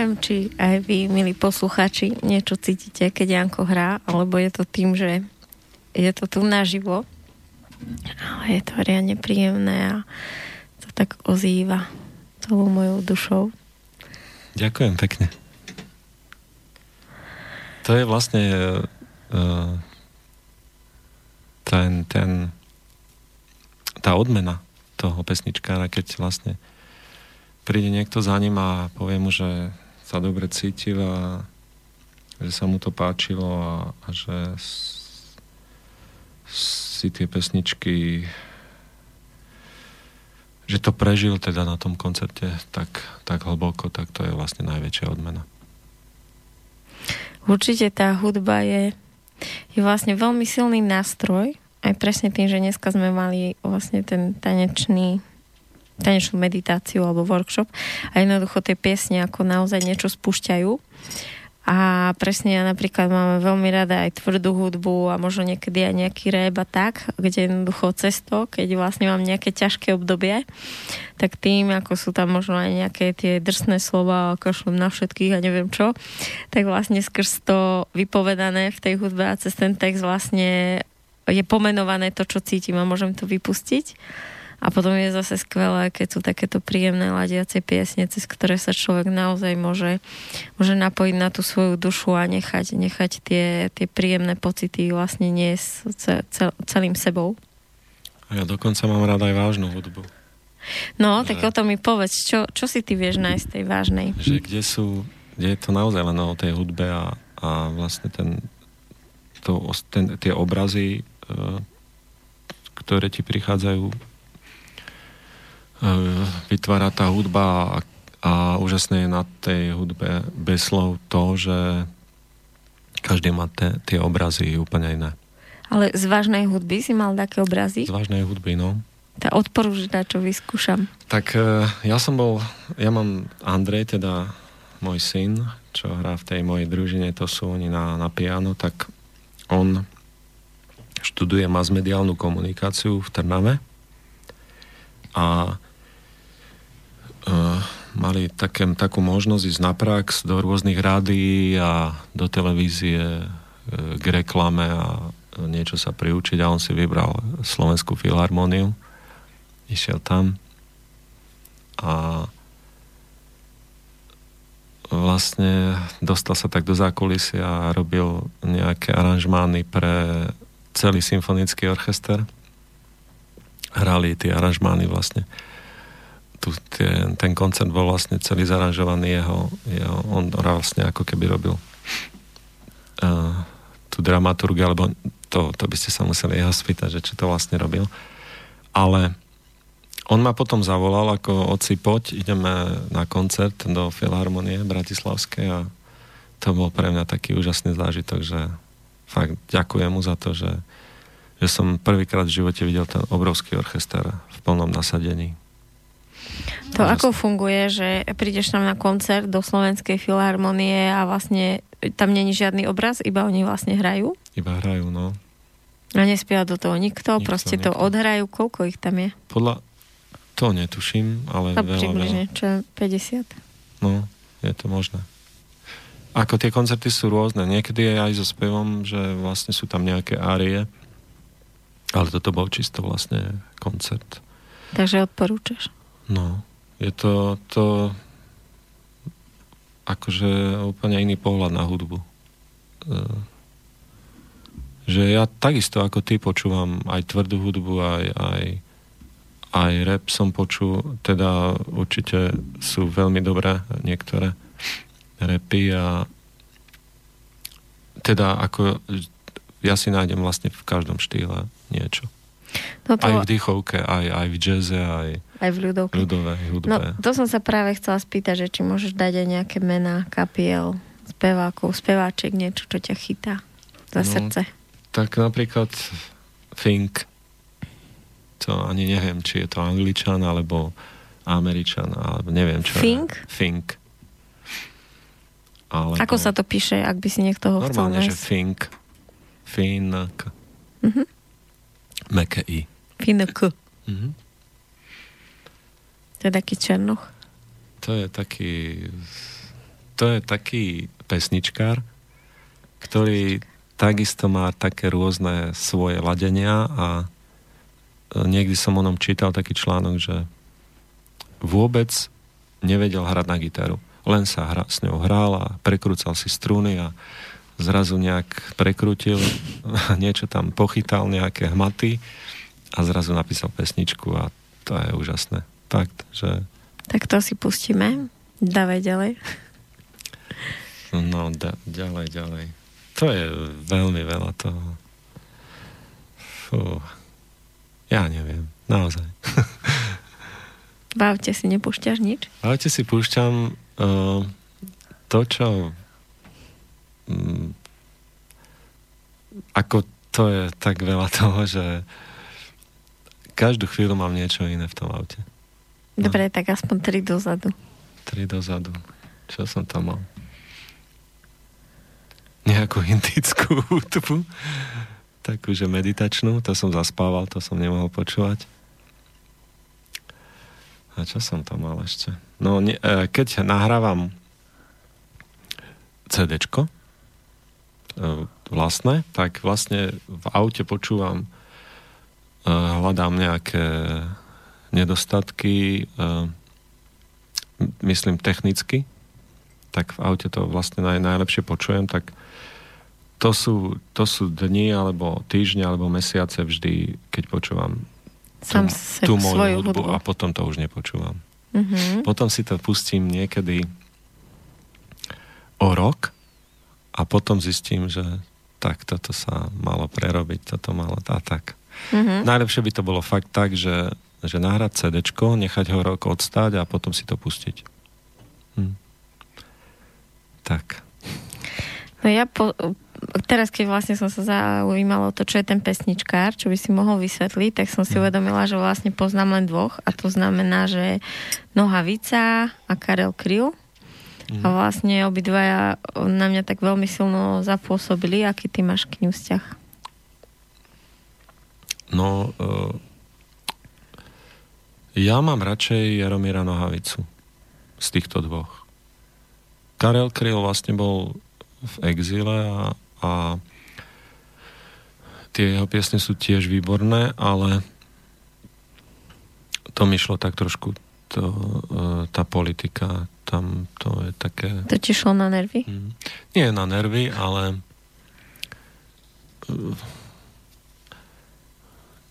neviem, či aj vy, milí posluchači, niečo cítite, keď Janko hrá, alebo je to tým, že je to tu naživo. Ale je to riadne príjemné a to tak ozýva celou mojou dušou. Ďakujem pekne. To je vlastne uh, ten, ten, tá odmena toho pesničkára, keď vlastne príde niekto za ním a povie mu, že sa dobre cítil a že sa mu to páčilo a, a že si tie pesničky že to prežil teda na tom koncerte tak, tak hlboko, tak to je vlastne najväčšia odmena. Určite tá hudba je, je vlastne veľmi silný nástroj, aj presne tým, že dneska sme mali vlastne ten tanečný tanečnú meditáciu alebo workshop a jednoducho tie piesne ako naozaj niečo spúšťajú a presne ja napríklad mám veľmi rada aj tvrdú hudbu a možno niekedy aj nejaký rap a tak, kde jednoducho cesto, keď vlastne mám nejaké ťažké obdobie, tak tým, ako sú tam možno aj nejaké tie drsné slova, kašlem na všetkých a neviem čo, tak vlastne skrz to vypovedané v tej hudbe a cez ten text vlastne je pomenované to, čo cítim a môžem to vypustiť. A potom je zase skvelé, keď sú takéto príjemné ladiace piesne, cez ktoré sa človek naozaj môže, môže napojiť na tú svoju dušu a nechať, nechať tie, tie príjemné pocity vlastne nie s celým sebou. A ja dokonca mám rada aj vážnu hudbu. No, že... tak o tom mi povedz, čo, čo si ty vieš nájsť tej vážnej? Že kde sú, kde je to naozaj len o tej hudbe a, a vlastne ten, to, ten, tie obrazy, e, ktoré ti prichádzajú vytvára tá hudba a, a úžasné je na tej hudbe bez slov to, že každý má te, tie obrazy úplne iné. Ale z vážnej hudby si mal také obrazy? Z vážnej hudby, no. Tá odporúč, čo vyskúšam. Tak e, ja som bol, ja mám Andrej, teda môj syn, čo hrá v tej mojej družine, to sú oni na, na piano, tak on študuje masmediálnu komunikáciu v Trnave a mali také, takú možnosť ísť na prax do rôznych rádií a do televízie uh, k reklame a niečo sa priučiť a on si vybral Slovenskú filharmóniu. Išiel tam a vlastne dostal sa tak do zákulisia a robil nejaké aranžmány pre celý symfonický orchester. Hrali tie aranžmány vlastne tu, tie, ten koncert bol vlastne celý zaranžovaný jeho, jeho on vlastne ako keby robil uh, tú dramaturgiu, alebo to, to by ste sa museli jeho spýtať, že čo to vlastne robil. Ale on ma potom zavolal ako oci, poď, ideme na koncert do Filharmonie Bratislavskej a to bol pre mňa taký úžasný zážitok, že fakt ďakujem mu za to, že, že som prvýkrát v živote videl ten obrovský orchester v plnom nasadení. To ako funguje, že prídeš tam na koncert do Slovenskej filharmonie a vlastne tam není žiadny obraz, iba oni vlastne hrajú? Iba hrajú, no. A nespieva do toho nikto, nikto proste nikto. to odhrajú. Koľko ich tam je? Podľa... To netuším, ale to veľa, približne, veľa. čo 50? No, je to možné. Ako tie koncerty sú rôzne. Niekedy je aj so spevom, že vlastne sú tam nejaké árie, ale toto bol čisto vlastne koncert. Takže odporúčaš? No, je to, to akože úplne iný pohľad na hudbu. E, že ja takisto ako ty počúvam aj tvrdú hudbu, aj, aj, aj rap som počul, teda určite sú veľmi dobré niektoré repy a teda ako ja si nájdem vlastne v každom štýle niečo. No to... Aj v dýchovke, aj, aj v jazze, aj, aj v ľudovke. ľudové hudbe. No, to som sa práve chcela spýtať, že či môžeš dať aj nejaké mená, kapiel, spevákov, speváček, niečo, čo ťa chytá za no, srdce. Tak napríklad Fink, to ani neviem, či je to angličan, alebo američan, alebo neviem čo. Fink? Je. Fink. Alebo... Ako sa to píše, ak by si niekto ho chcel nájsť? že Fink. Fink. Mhm. Meké I. Finek. Mm-hmm. To je taký černoch. To je taký... To je taký pesničkár, ktorý takisto má také rôzne svoje ladenia a niekdy som o ňom čítal taký článok, že vôbec nevedel hrať na gitaru. Len sa hra, s ňou hral a prekrúcal si struny a zrazu nejak prekrutil, niečo tam pochytal, nejaké hmaty a zrazu napísal pesničku a to je úžasné. Fakt, že... Tak to si pustíme. Dávaj ďalej. No, da, ďalej, ďalej. To je veľmi veľa toho. Fú. Ja neviem, naozaj. V aute si nepúšťaš nič? V aute si púšťam uh, to, čo um, ako to je tak veľa toho, že každú chvíľu mám niečo iné v tom aute. No. Dobre, tak aspoň tri dozadu. Tri dozadu. Čo som tam mal? Nejakú indickú hudbu. Takú, že meditačnú. To som zaspával, to som nemohol počúvať. A čo som tam mal ešte? No, ne, e, keď nahrávam CDčko vlastné, tak vlastne v aute počúvam, e, hľadám nejaké nedostatky, myslím technicky, tak v aute to vlastne naj, najlepšie počujem, tak to sú, to sú dni, alebo týždne, alebo mesiace vždy, keď počúvam Sam tú, tú moju hudbu, hudbu a potom to už nepočúvam. Mm-hmm. Potom si to pustím niekedy o rok a potom zistím, že tak toto sa malo prerobiť, toto malo a tak. Mm-hmm. Najlepšie by to bolo fakt tak, že že nahrať CD, nechať ho rok odstať a potom si to pustiť. Hm. Tak. No ja po, teraz, keď vlastne som sa zaujímala o to, čo je ten pesničkár, čo by si mohol vysvetliť, tak som si hm. uvedomila, že vlastne poznám len dvoch a to znamená, že Nohavica a Karel Kryl. A vlastne obidvaja na mňa tak veľmi silno zapôsobili. Aký ty máš k ním vzťah? No, uh ja mám radšej Jaromíra Nohavicu z týchto dvoch. Karel Kryl vlastne bol v exíle a, a tie jeho piesne sú tiež výborné, ale to mi šlo tak trošku to, e, tá politika, tam to je také... To ti šlo na nervy? Mm. Nie na nervy, ale e,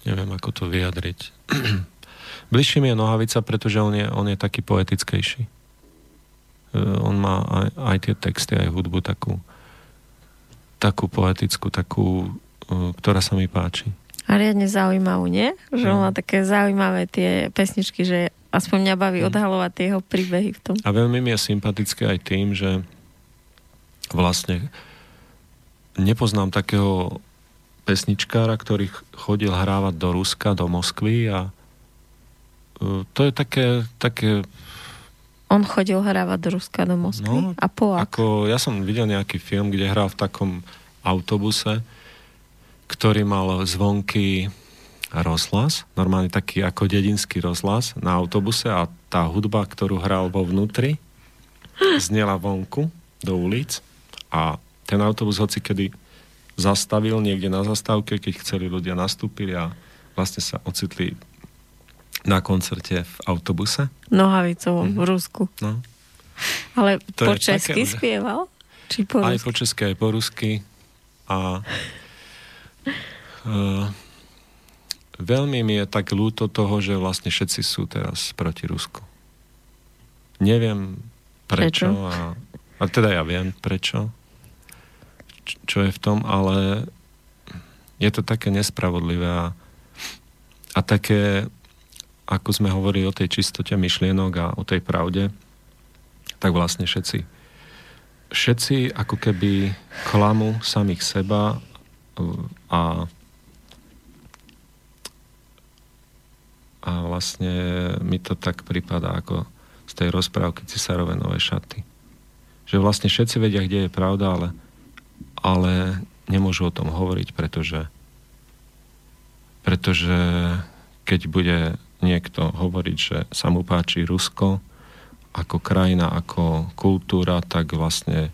neviem, ako to vyjadriť. Bližšie mi je Nohavica, pretože on je, on je taký poetickejší. Uh, on má aj, aj tie texty, aj hudbu takú, takú poetickú, takú, uh, ktorá sa mi páči. A riadne zaujímavú, nie? Že no. on má také zaujímavé tie pesničky, že aspoň mňa baví mm. odhalovať tie jeho príbehy v tom. A veľmi mi je sympatické aj tým, že vlastne nepoznám takého pesničkára, ktorý chodil hrávať do Ruska, do Moskvy a to je také, také on chodil hrávať do Ruska, do Moskvy? No, a po Ako, ja som videl nejaký film, kde hral v takom autobuse, ktorý mal zvonky rozhlas, normálne taký ako dedinský rozhlas na autobuse a tá hudba, ktorú hral vo vnútri, znela vonku do ulic a ten autobus hoci kedy zastavil niekde na zastávke, keď chceli ľudia nastúpili a vlastne sa ocitli na koncerte v autobuse. Nohavicovom mm-hmm. v Rusku. No. Ale to po česky také, spieval? Či po aj po česky, aj po rusky. A uh, veľmi mi je tak ľúto toho, že vlastne všetci sú teraz proti Rusku. Neviem prečo. prečo? A, a teda ja viem prečo. Čo je v tom, ale je to také nespravodlivé a, a také ako sme hovorili o tej čistote myšlienok a o tej pravde, tak vlastne všetci všetci ako keby klamu samých seba a a vlastne mi to tak pripadá ako z tej rozprávky Cisárove nové šaty. Že vlastne všetci vedia, kde je pravda, ale, ale nemôžu o tom hovoriť, pretože pretože keď bude niekto hovoriť, že sa mu páči Rusko ako krajina, ako kultúra, tak vlastne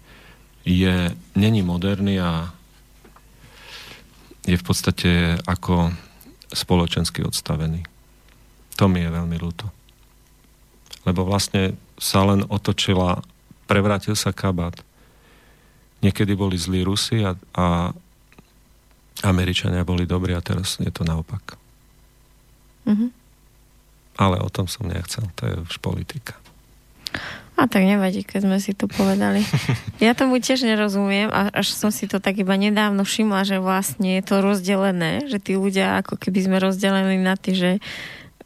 je, není moderný a je v podstate ako spoločensky odstavený. To mi je veľmi ľúto. Lebo vlastne sa len otočila, prevrátil sa kabát. Niekedy boli zlí Rusi a, a Američania boli dobrí a teraz je to naopak. Mm-hmm. Ale o tom som nechcel, to je už politika. A tak nevadí, keď sme si to povedali. Ja tomu tiež nerozumiem a až som si to tak iba nedávno všimla, že vlastne je to rozdelené, že tí ľudia ako keby sme rozdelení na tí, že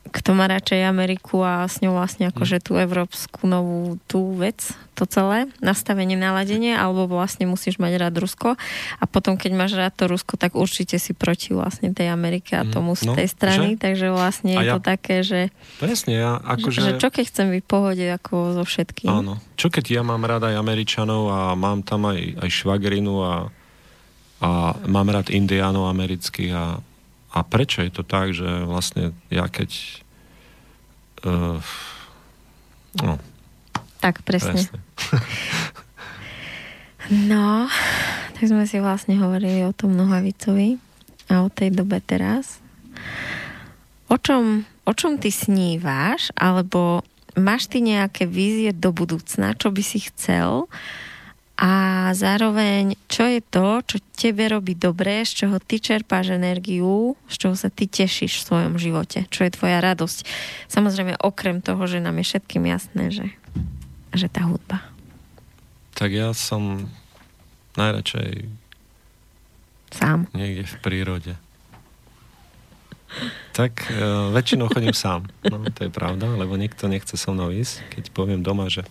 kto má radšej Ameriku a s ňou vlastne akože tú európsku novú tú vec, to celé, nastavenie, naladenie, alebo vlastne musíš mať rád Rusko. A potom, keď máš rád to Rusko, tak určite si proti vlastne tej Amerike a mm, tomu z no, tej strany, že? takže vlastne je ja, to také, že presne, ja akože... Že, čo keď chcem byť pohode ako so všetkým. Áno, čo keď ja mám rád aj Američanov a mám tam aj, aj švagrinu a, a mám rád Indiánov amerických a a prečo je to tak, že vlastne ja keď... Uh, no. Tak, presne. presne. no, tak sme si vlastne hovorili o tom Nohavicovi a o tej dobe teraz. O čom, o čom ty sníváš, alebo máš ty nejaké vízie do budúcna, čo by si chcel, uh, a zároveň, čo je to, čo tebe robí dobre, z čoho ty čerpáš energiu, z čoho sa ty tešíš v svojom živote, čo je tvoja radosť. Samozrejme, okrem toho, že nám je všetkým jasné, že, že tá hudba. Tak ja som najradšej sám. Niekde v prírode. Tak uh, väčšinou chodím sám. No, to je pravda, lebo nikto nechce so mnou ísť. Keď poviem doma, že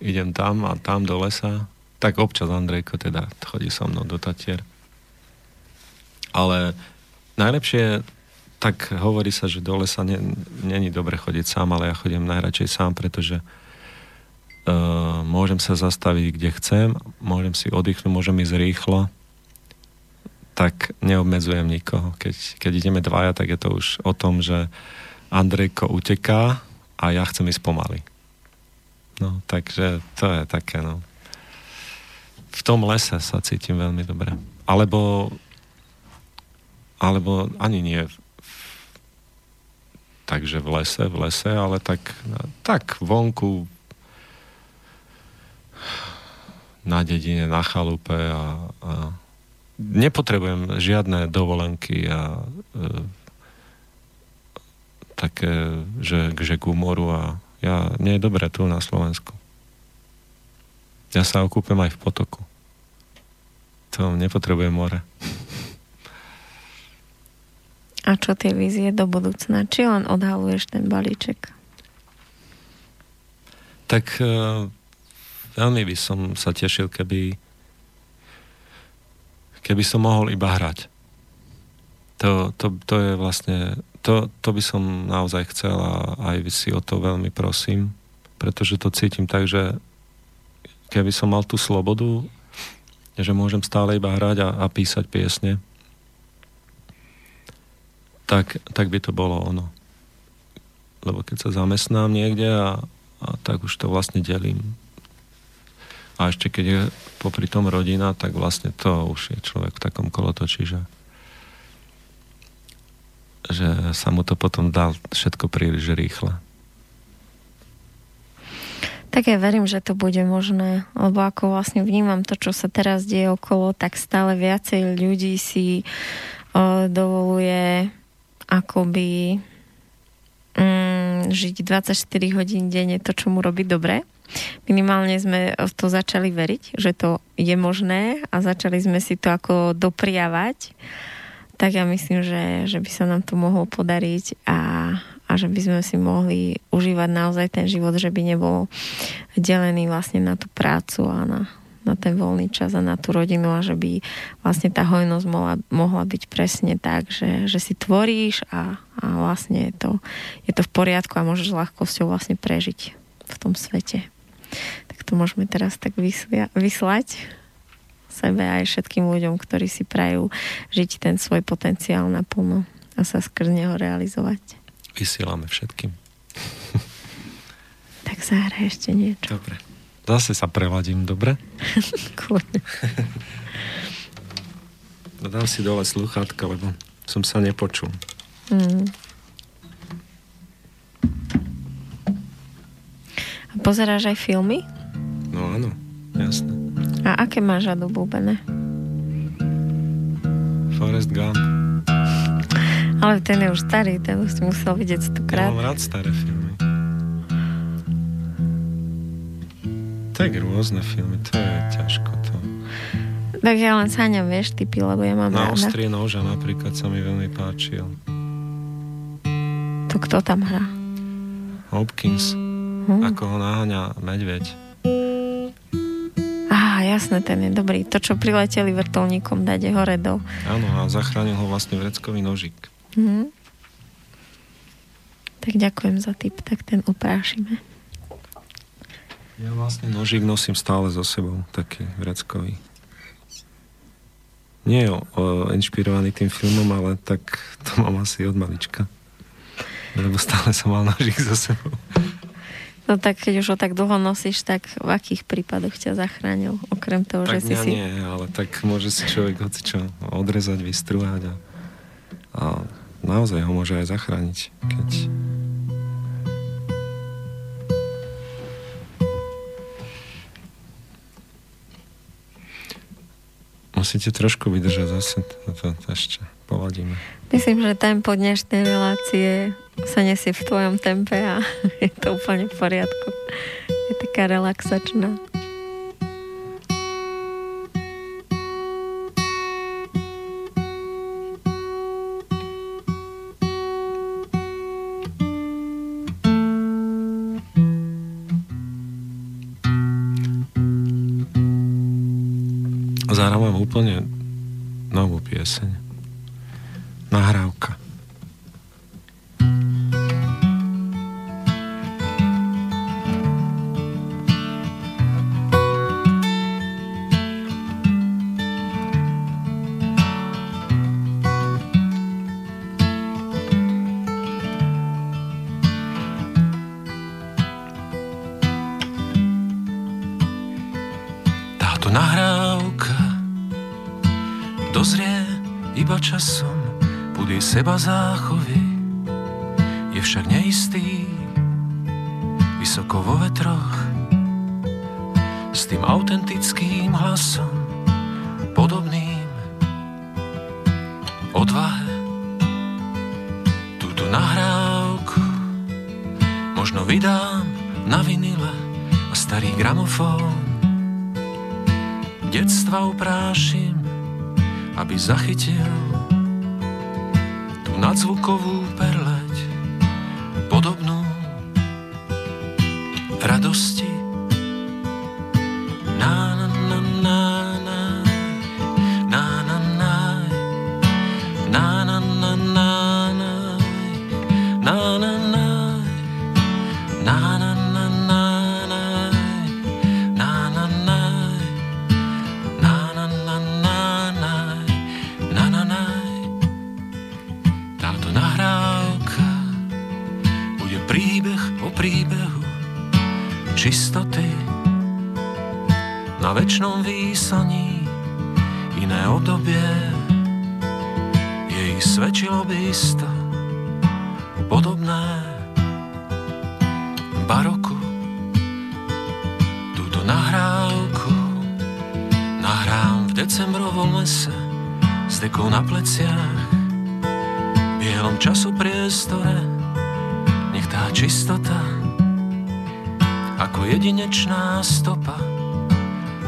idem tam a tam do lesa, tak občas Andrejko teda chodí so mnou do Tatier. Ale najlepšie, tak hovorí sa, že do lesa není dobre chodiť sám, ale ja chodím najradšej sám, pretože uh, môžem sa zastaviť, kde chcem, môžem si oddychnúť, môžem ísť rýchlo, tak neobmedzujem nikoho. Keď, keď ideme dvaja, tak je to už o tom, že Andrejko uteká a ja chcem ísť pomaly. No, takže to je také, no. V tom lese sa cítim veľmi dobre. Alebo alebo ani nie takže v lese, v lese, ale tak, tak vonku na dedine, na chalupe a, a nepotrebujem žiadne dovolenky a e, také, že, že k úmoru a ja, nie je dobré tu na Slovensku. Ja sa okúpem aj v potoku. To nepotrebujem more. A čo tie vízie do budúcna? Či len odhaluješ ten balíček? Tak uh, veľmi by som sa tešil, keby keby som mohol iba hrať. To, to, to je vlastne to, to by som naozaj chcel a aj si o to veľmi prosím, pretože to cítim tak, že keby som mal tú slobodu, že môžem stále iba hrať a, a písať piesne, tak, tak by to bolo ono. Lebo keď sa zamestnám niekde a, a tak už to vlastne delím. A ešte keď je popri tom rodina, tak vlastne to už je človek v takom kolotočí, že že sa mu to potom dá všetko príliš rýchle. Tak ja verím, že to bude možné, lebo ako vlastne vnímam to, čo sa teraz deje okolo, tak stále viacej ľudí si o, dovoluje akoby mm, žiť 24 hodín denne to, čo mu robí dobre. Minimálne sme v to začali veriť, že to je možné a začali sme si to ako dopriavať tak ja myslím, že, že by sa nám to mohlo podariť a, a že by sme si mohli užívať naozaj ten život, že by nebol delený vlastne na tú prácu a na, na ten voľný čas a na tú rodinu a že by vlastne tá hojnosť mohla, mohla byť presne tak, že, že si tvoríš a, a vlastne je to, je to v poriadku a môžeš ľahkosťou vlastne prežiť v tom svete. Tak to môžeme teraz tak vyslia, vyslať sebe aj všetkým ľuďom, ktorí si prajú žiť ten svoj potenciál naplno a sa skrz neho realizovať. Vysielame všetkým. tak zahraj ešte niečo. Dobre. Zase sa preladím, dobre? Kľudne. No dám si dole sluchátka, lebo som sa nepočul. Mm. A pozeráš aj filmy? No áno, jasné. A aké máš rád obľúbené? Forrest Gump. Ale ten je už starý, ten už si musel vidieť Ja stokrát. mám rád staré filmy. Tak rôzne filmy, to je ťažko to. Tak ja len sáňam, vieš, typy, lebo ja mám Na ráda. ostrie noža napríklad sa mi veľmi páčil. To kto tam hrá? Hopkins, Hm? ako ho naháňa medveď. Jasné, ten je dobrý. To, čo prileteli vrtolníkom dať hore do... Áno, a zachránil ho vlastne vreckový nožík. Hm? Tak ďakujem za tip, tak ten uprášime. Ja vlastne nožík nosím stále so sebou, taký vreckový. Nie je inšpirovaný tým filmom, ale tak to mám asi od malička. Lebo stále som mal nožík so sebou. No tak keď už ho tak dlho nosíš, tak v akých prípadoch ťa zachránil? Okrem toho, Tak že si si... nie, ale tak môže si človek hocičo odrezať, vystruhať a, a naozaj ho môže aj zachrániť, keď Musíte trošku vydržať zase, to, to, to ešte poladíme. Myslím, že tempo dnešnej relácie sa nesie v tvojom tempe a je to úplne v poriadku. Je taká relaxačná. Zahrávam úplne novú pieseň.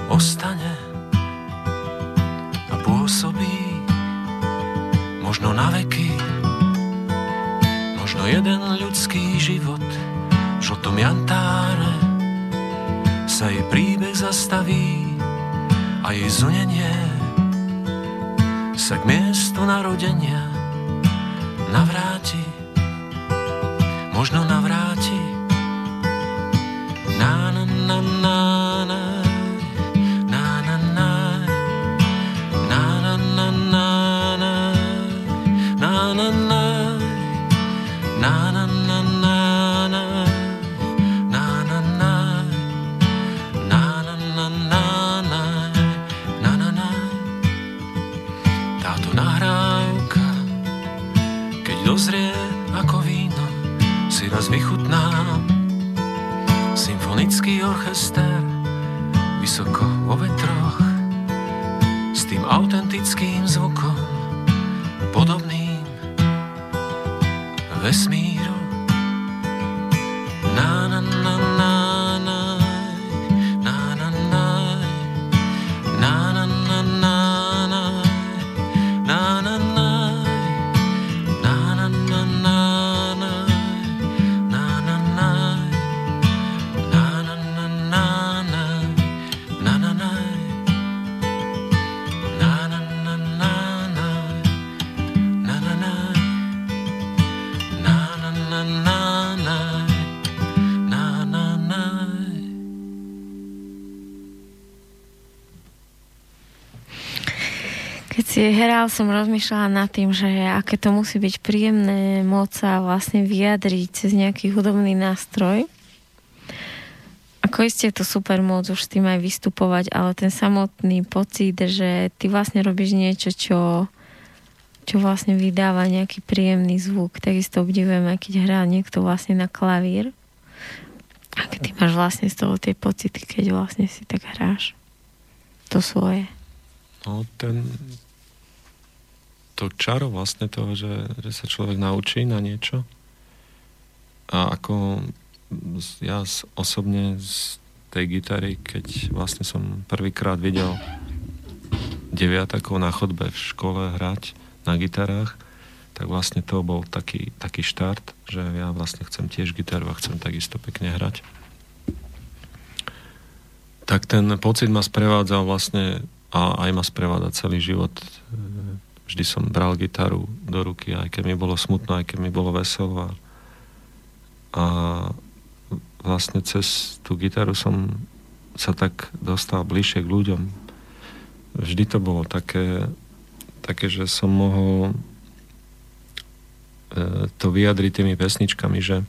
Ostane a pôsobí možno na veky možno jeden ľudský život v žltom jantáre sa jej príbeh zastaví a jej zunenie sa k miestu narodenia navráti, možno navráti. Na na na na na hral, som rozmýšľala nad tým, že aké to musí byť príjemné môcť sa vlastne vyjadriť cez nejaký hudobný nástroj. Ako isté je to super môcť už s tým aj vystupovať, ale ten samotný pocit, že ty vlastne robíš niečo, čo, čo vlastne vydáva nejaký príjemný zvuk. Takisto obdivujem, aj keď hrá niekto vlastne na klavír. A keď ty máš vlastne z toho tie pocity, keď vlastne si tak hráš to svoje. No, ten, to čaro vlastne toho, že, že sa človek naučí na niečo. A ako ja osobne z tej gitary, keď vlastne som prvýkrát videl deviatakov na chodbe v škole hrať na gitarách, tak vlastne to bol taký, taký štart, že ja vlastne chcem tiež gitaru a chcem takisto pekne hrať. Tak ten pocit ma sprevádzal vlastne a aj ma sprevádza celý život vždy som bral gitaru do ruky, aj keď mi bolo smutno, aj keď mi bolo veselo. A, a vlastne cez tú gitaru som sa tak dostal bližšie k ľuďom. Vždy to bolo také, také že som mohol e, to vyjadriť tými pesničkami, že e,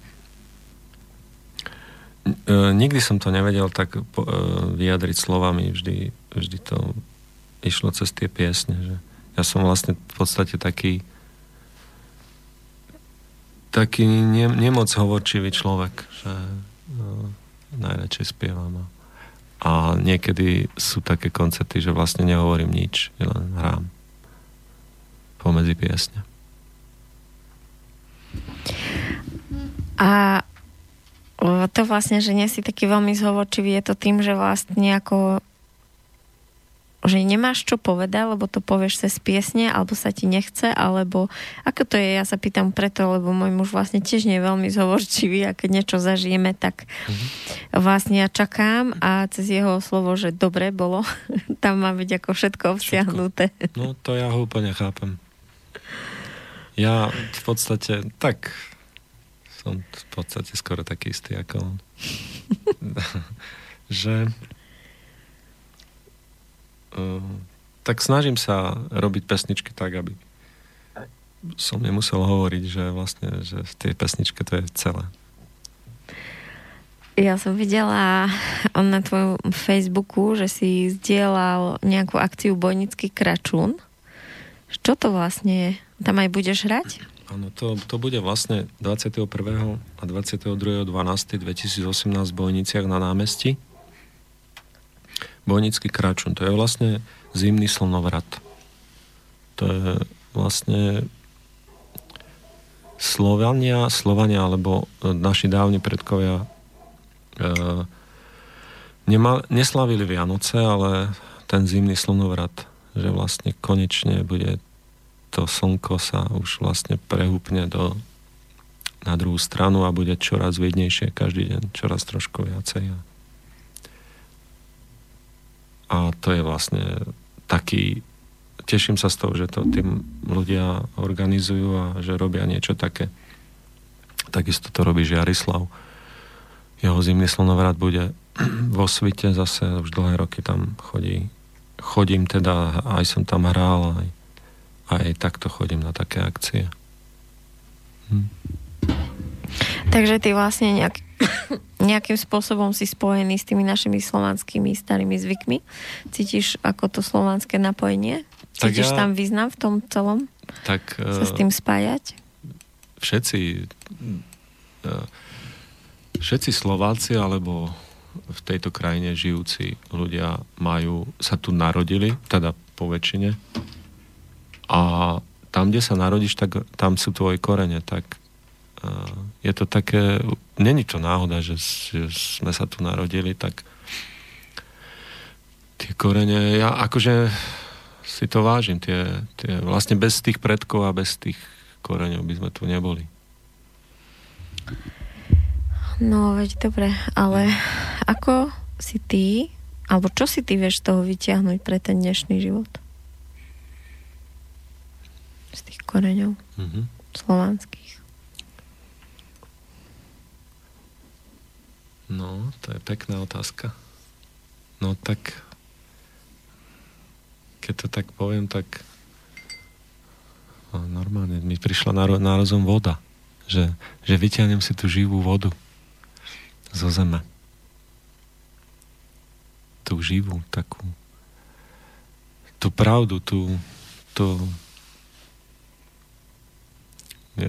nikdy som to nevedel tak e, vyjadriť slovami, vždy, vždy to išlo cez tie piesne, že ja som vlastne v podstate taký taký ne, nemoc hovorčivý človek, že no, najradšej spievam. A, a niekedy sú také koncerty, že vlastne nehovorím nič, len hrám pomedzi piesne. A to vlastne, že nie si taký veľmi zhovorčivý, je to tým, že vlastne ako že nemáš čo povedať, lebo to povieš cez piesne, alebo sa ti nechce, alebo ako to je, ja sa pýtam preto, lebo môj muž vlastne tiež nie je veľmi zhovorčivý a keď niečo zažijeme, tak mm-hmm. vlastne ja čakám a cez jeho slovo, že dobre bolo, tam má byť ako všetko obsiahnuté. Všetko. No to ja ho úplne chápem. Ja v podstate tak som v podstate skoro taký istý ako on. že tak snažím sa robiť pesničky tak, aby som nemusel hovoriť, že vlastne, že v tej pesničke to je celé. Ja som videla na tvojom Facebooku, že si zdieľal nejakú akciu Bojnický kračún. Čo to vlastne je? Tam aj budeš hrať? Áno, to, to bude vlastne 21. a 22.12.2018 v Bojniciach na námestí. Bojnický kráčun, to je vlastne zimný slnovrat. To je vlastne Slovania, Slovania alebo naši dávni predkovia e, nemal, neslavili Vianoce, ale ten zimný slnovrat, že vlastne konečne bude to slnko sa už vlastne prehúpne do, na druhú stranu a bude čoraz vidnejšie každý deň, čoraz trošku viacej. A to je vlastne taký, teším sa z toho, že to tým ľudia organizujú a že robia niečo také. Takisto to robí Žiarislav. Jeho zimný slnovrat bude vo svite zase, už dlhé roky tam chodí. Chodím teda, aj som tam hral, aj, aj takto chodím na také akcie. Hm. Takže ty vlastne nejak, nejakým spôsobom si spojený s tými našimi slovanskými starými zvykmi? Cítiš ako to slovanské napojenie? Cítiš ja, tam význam v tom celom? Tak, sa s tým spájať? Všetci všetci Slováci alebo v tejto krajine žijúci ľudia majú, sa tu narodili, teda po väčšine. A tam, kde sa narodíš, tak tam sú tvoje korene. Tak je to také, není to náhoda, že, že sme sa tu narodili, tak tie korene, ja akože si to vážim, tie, tie, vlastne bez tých predkov a bez tých koreňov by sme tu neboli. No, veď dobre, ale ako si ty, alebo čo si ty vieš toho vyťahnuť pre ten dnešný život? Z tých koreňov mm-hmm. slovanských. No, to je pekná otázka. No tak, keď to tak poviem, tak no, normálne mi prišla na, na rozum voda. Že, že vyťahnem si tú živú vodu zo zeme. Tú živú, takú tú pravdu, tú, tú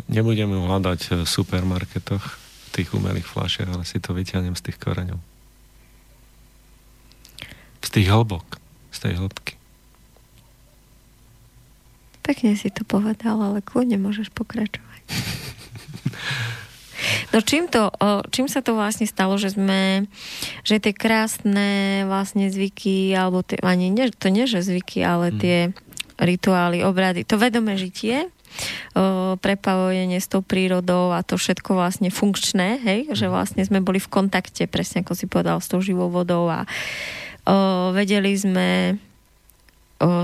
nebudeme ju hľadať v supermarketoch, tých umelých fľašiach, ale si to vyťahnem z tých koreňov. Z tých hlbok, z tej hĺbky. Pekne si to povedal, ale kľudne môžeš pokračovať. No čím, to, čím sa to vlastne stalo, že sme, že tie krásne vlastne zvyky, alebo tie, ani nie, to nie, že zvyky, ale mm. tie rituály, obrady, to vedomé žitie, prepavojenie s tou prírodou a to všetko vlastne funkčné, hej, že mhm. vlastne sme boli v kontakte, presne ako si povedal, s tou živou vodou a o, vedeli sme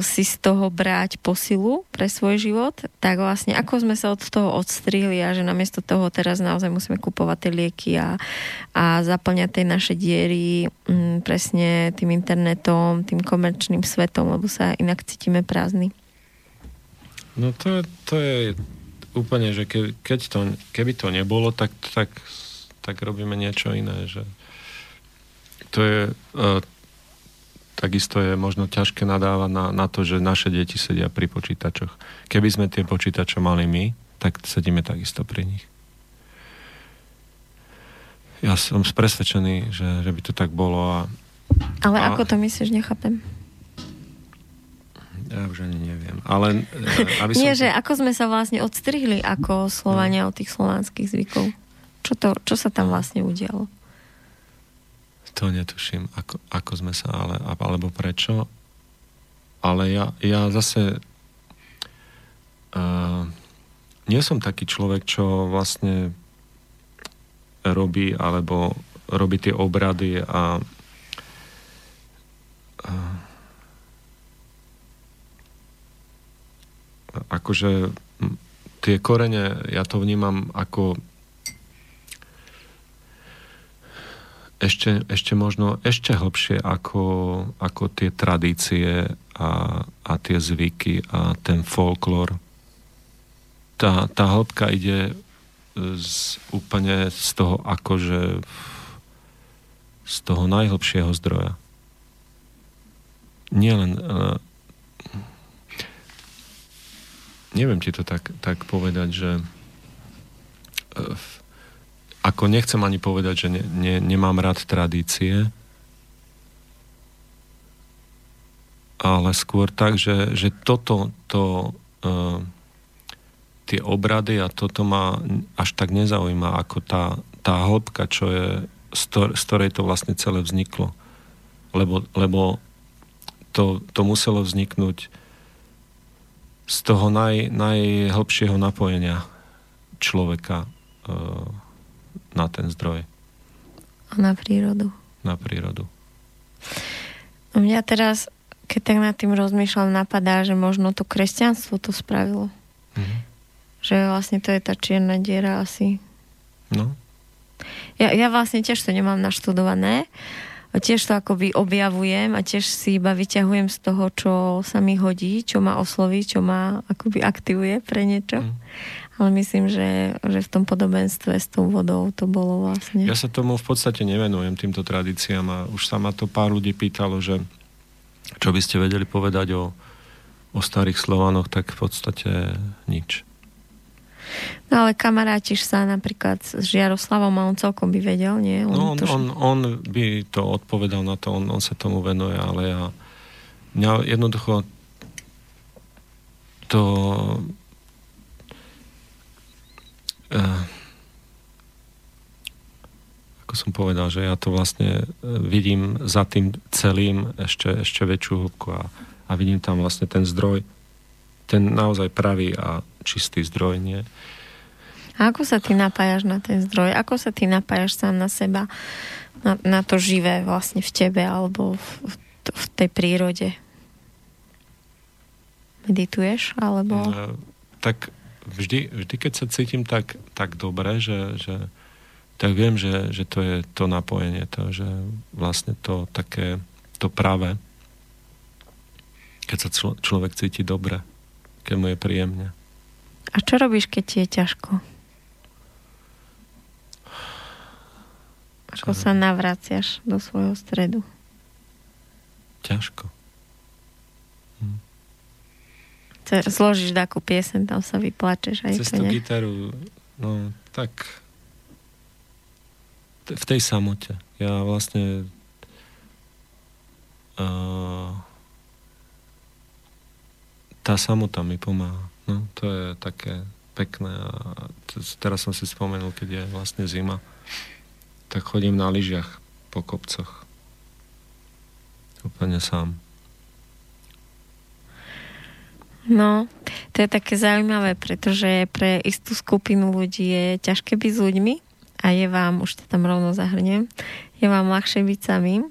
si z toho brať posilu pre svoj život, tak vlastne ako sme sa od toho odstrihli a že namiesto toho teraz naozaj musíme kupovať tie lieky a, a zaplňať tie naše diery m, mm, presne tým internetom, tým komerčným svetom, lebo sa inak cítime prázdni. No to, to je úplne, že ke, keď to, keby to nebolo, tak, tak, tak robíme niečo iné, že to je uh, takisto je možno ťažké nadávať na, na to, že naše deti sedia pri počítačoch. Keby sme tie počítače mali my, tak sedíme takisto pri nich. Ja som presvedčený, že, že by to tak bolo. A, Ale a, ako to myslíš, nechápem. Ja už ani neviem. Ale, e, aby som... Nie, že ako sme sa vlastne odstrihli ako Slovania no. od tých slovanských zvykov. Čo, to, čo sa tam vlastne udialo? To netuším, ako, ako sme sa, ale, alebo prečo. Ale ja, ja zase uh, nie som taký človek, čo vlastne robí, alebo robí tie obrady a uh, akože tie korene, ja to vnímam ako ešte, ešte možno ešte hlbšie ako, ako tie tradície a, a tie zvyky a ten folklór. Tá, tá hĺbka ide z, úplne z toho akože z toho najhlbšieho zdroja. Nielen uh, neviem ti to tak, tak povedať, že uh, ako nechcem ani povedať, že ne, ne, nemám rád tradície, ale skôr tak, že, že toto, to, uh, tie obrady a toto ma až tak nezaujíma, ako tá, tá hĺbka, čo je, z ktorej to vlastne celé vzniklo. Lebo, lebo to, to muselo vzniknúť z toho naj, najhlbšieho napojenia človeka uh, na ten zdroj. A na prírodu. Na prírodu. A mňa teraz, keď tak nad tým rozmýšľam, napadá, že možno to kresťanstvo to spravilo. Mm-hmm. Že vlastne to je tá čierna diera asi. No. Ja, ja vlastne tiež to nemám naštudované. Tiež to akoby objavujem a tiež si iba vyťahujem z toho, čo sa mi hodí, čo ma osloví, čo ma akoby aktivuje pre niečo. Mm. Ale myslím, že, že v tom podobenstve s tou vodou to bolo vlastne... Ja sa tomu v podstate nevenujem, týmto tradíciám a už sa ma to pár ľudí pýtalo, že čo by ste vedeli povedať o, o starých Slovanoch, tak v podstate nič. No ale kamarátiš sa napríklad s Žiaroslavom a on celkom by vedel, nie? On, no on, to, on, on by to odpovedal na to, on, on sa tomu venuje, ale ja mňa jednoducho to uh, ako som povedal, že ja to vlastne e, vidím za tým celým ešte, ešte väčšiu hĺbku a, a vidím tam vlastne ten zdroj, ten naozaj pravý a čistý zdroj, nie? A ako sa ty napájaš na ten zdroj? Ako sa ty napájaš sám na seba, na, na to živé vlastne v tebe alebo v, v, v tej prírode? Medituješ? Alebo... Uh, tak vždy, vždy, keď sa cítim tak, tak dobre, že, že tak viem, že, že to je to napojenie, to, že vlastne to také, to práve, keď sa člo, človek cíti dobre, keď mu je príjemne. A čo robíš, keď ti je ťažko? Ako čo sa navraciaš do svojho stredu? Ťažko. Hm. Zložíš takú piesen, tam sa vyplačeš aj Cez tú gitaru, no tak v tej samote. Ja vlastne uh, tá samota mi pomáha. No, to je také pekné. A teraz som si spomenul, keď je vlastne zima, tak chodím na lyžiach po kopcoch. Úplne sám. No, to je také zaujímavé, pretože pre istú skupinu ľudí je ťažké byť s ľuďmi, a je vám, už to tam rovno zahrnem, je vám ľahšie byť samým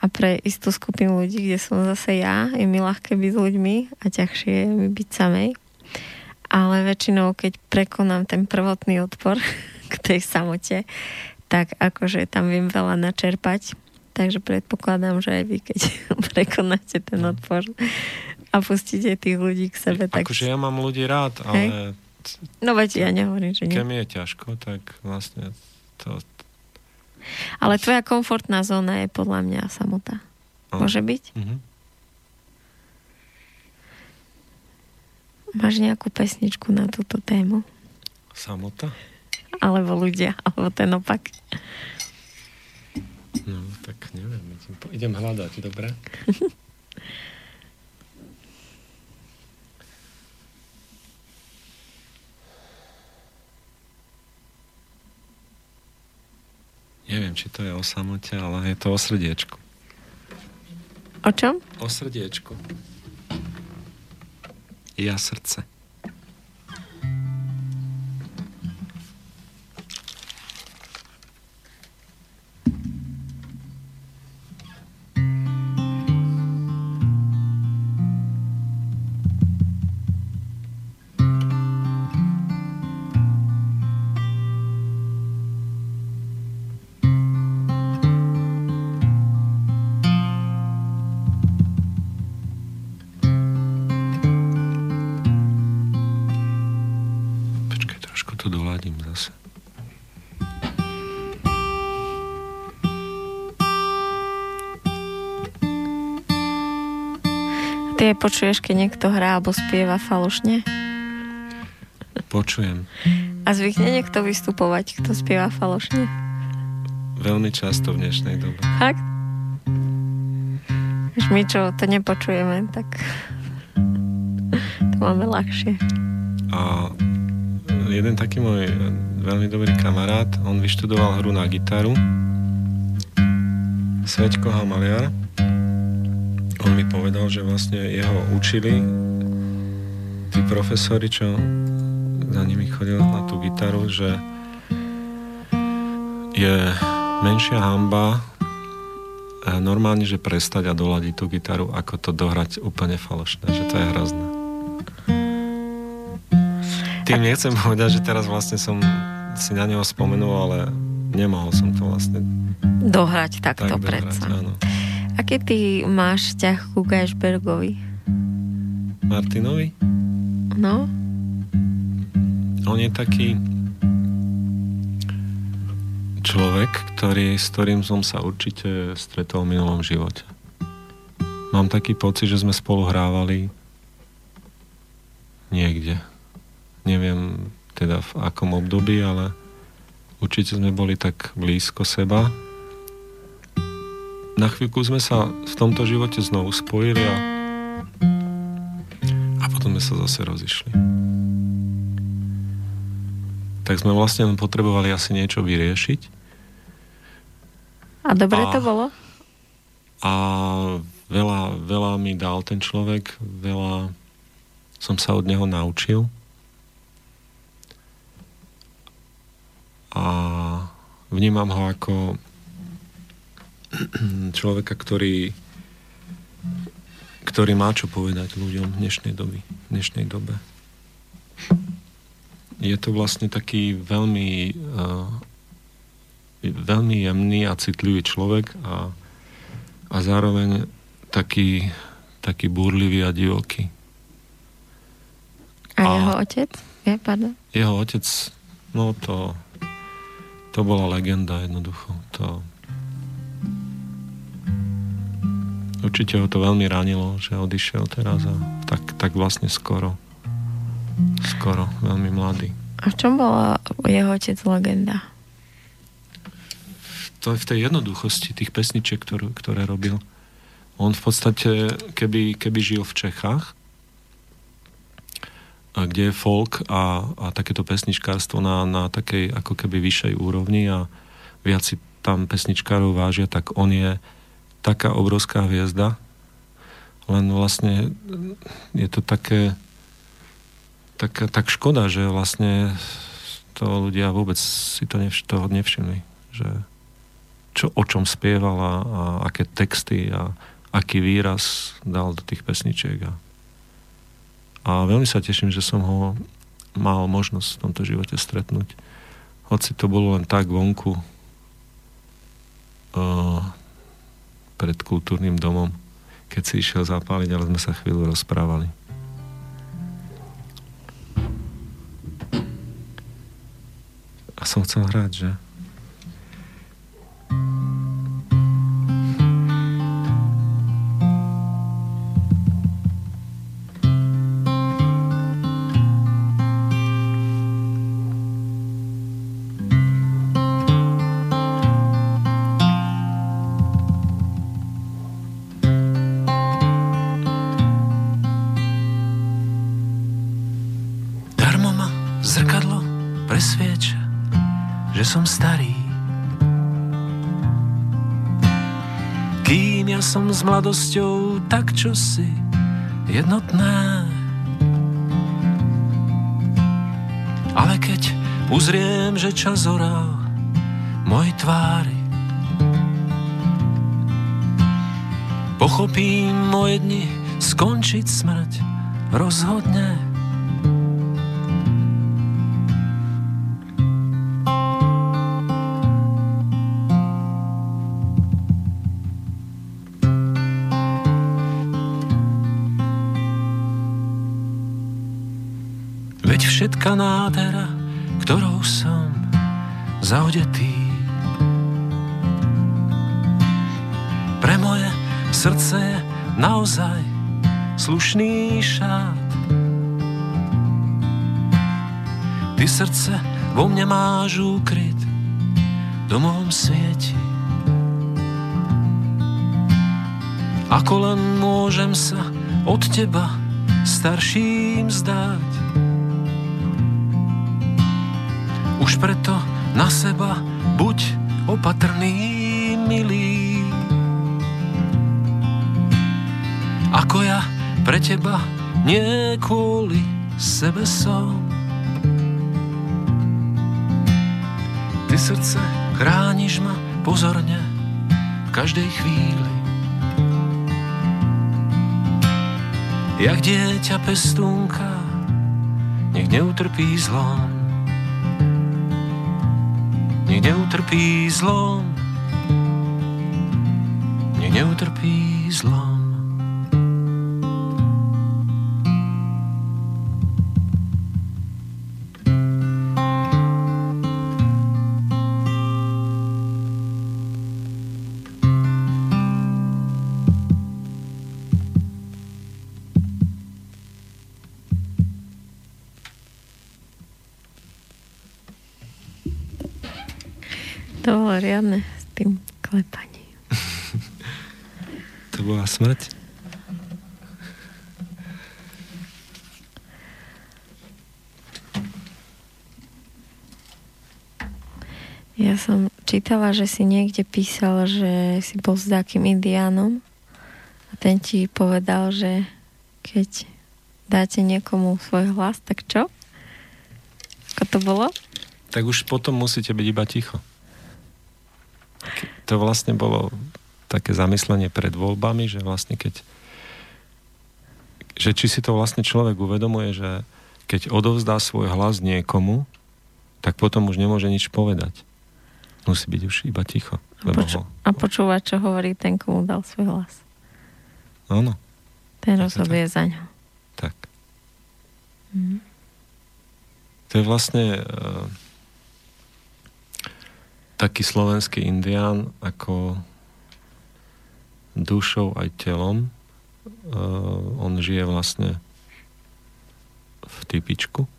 a pre istú skupinu ľudí, kde som zase ja, je mi ľahké byť s ľuďmi a ťažšie je mi byť samej. Ale väčšinou, keď prekonám ten prvotný odpor k tej samote, tak akože tam viem veľa načerpať. Takže predpokladám, že aj vy, keď prekonáte ten no. odpor a pustíte tých ľudí k sebe, tak... Akože ja mám ľudí rád, ale hej? No veď ja nehovorím, že nie. Keď mi je ťažko, tak vlastne to... Ale tvoja komfortná zóna je podľa mňa samota. No. Môže byť? Mm-hmm. Máš nejakú pesničku na túto tému? Samota? Alebo ľudia, alebo ten opak. No, tak neviem. Idem hľadať, dobre? Neviem, či to je o samote, ale je to o srdiečku. O čom? O srdiečku. Ja srdce. Ty počuješ, keď niekto hrá alebo spieva falošne? Počujem. A zvykne niekto vystupovať, kto spieva falošne? Veľmi často v dnešnej dobe. Fakt? Už my čo to nepočujeme, tak to máme ľahšie. A jeden taký môj veľmi dobrý kamarát, on vyštudoval hru na gitaru. Sveťko Hamaliar on mi povedal, že vlastne jeho učili tí profesori, čo za nimi chodil na tú gitaru, že je menšia hamba normálne, že prestať a doladiť tú gitaru, ako to dohrať úplne falošné, že to je hrozné. Tým nechcem povedať, že teraz vlastne som si na neho spomenul, ale nemohol som to vlastne dohrať takto tak predsa. Áno. Aký ty máš vzťah ku Geisbergovi? Martinovi? No. On je taký človek, ktorý, s ktorým som sa určite stretol v minulom živote. Mám taký pocit, že sme spolu hrávali niekde. Neviem, teda v akom období, ale určite sme boli tak blízko seba. Na chvíľku sme sa v tomto živote znovu spojili a, a potom sme sa zase rozišli. Tak sme vlastne potrebovali asi niečo vyriešiť. A dobre a, to bolo? A veľa, veľa mi dal ten človek, veľa som sa od neho naučil. a vnímam ho ako človeka, ktorý ktorý má čo povedať ľuďom v dnešnej doby, v dnešnej dobe. Je to vlastne taký veľmi uh, veľmi jemný a citlivý človek a, a zároveň taký, taký búrlivý a divoký. A, a jeho otec? Je, pardon? Jeho otec, no to to bola legenda jednoducho. To... Určite ho to veľmi ranilo, že odišiel teraz a tak, tak vlastne skoro. Skoro, veľmi mladý. A v čom bola jeho otec legenda? To je v tej jednoduchosti tých pesničiek, ktorú, ktoré robil. On v podstate, keby, keby žil v Čechách, kde je folk a, a takéto pesničkárstvo na, na takej ako keby vyššej úrovni a viac si tam pesničkárov vážia, tak on je taká obrovská hviezda, len vlastne je to také tak, tak škoda, že vlastne to ľudia vôbec si to nevš- toho nevšimli, že čo, o čom spieval a, a aké texty a aký výraz dal do tých pesničiek a a veľmi sa teším, že som ho mal možnosť v tomto živote stretnúť. Hoci to bolo len tak vonku uh, pred kultúrnym domom, keď si išiel zapáliť, ale sme sa chvíľu rozprávali. A som chcel hrať, že? Som s mladosťou tak čosi jednotné. Ale keď uzriem, že čas oral moj tvári, pochopím moje dni skončiť smrť rozhodne. Všetka nádhera, ktorou som zaodetý. Pre moje srdce je naozaj slušný šát. Ty srdce vo mne máš úkryt, domom svieti. Ako len môžem sa od teba starším zdať. Už preto na seba buď opatrný, milý. Ako ja pre teba nie kvôli sebe som. Ty srdce chrániš ma pozorne v každej chvíli. Jak dieťa pestúnka, nech neutrpí zlom nech neutrpí zlom, nech neutrpí zlom. Čítala, že si niekde písal, že si bol s takým indiánom a ten ti povedal, že keď dáte niekomu svoj hlas, tak čo? Ako to bolo? Tak už potom musíte byť iba ticho. To vlastne bolo také zamyslenie pred voľbami, že vlastne keď že či si to vlastne človek uvedomuje, že keď odovzdá svoj hlas niekomu, tak potom už nemôže nič povedať. Musí byť už iba ticho. Lebo Poču- ho... A počúvať, čo hovorí ten, komu dal svoj hlas. Áno. Ten rozhoduje za ňo. Tak. Mm. To je vlastne uh, taký slovenský indián ako dušou aj telom. Uh, on žije vlastne v typičku.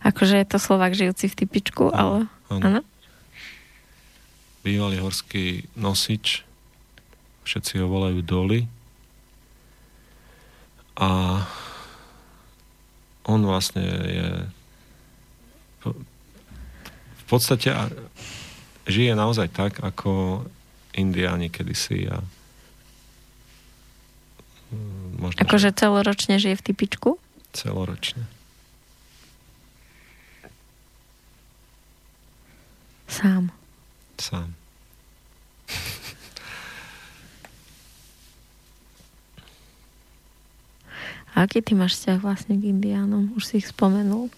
Akože je to Slovak žijúci v typičku, ale... Áno bývalý horský nosič, všetci ho volajú Doli. A on vlastne je v podstate žije naozaj tak, ako indiáni kedysi a mm, možno, akože že... celoročne žije v typičku? Celoročne. Sám sám. A aký ty máš vzťah vlastne k indiánom? Už si ich spomenul?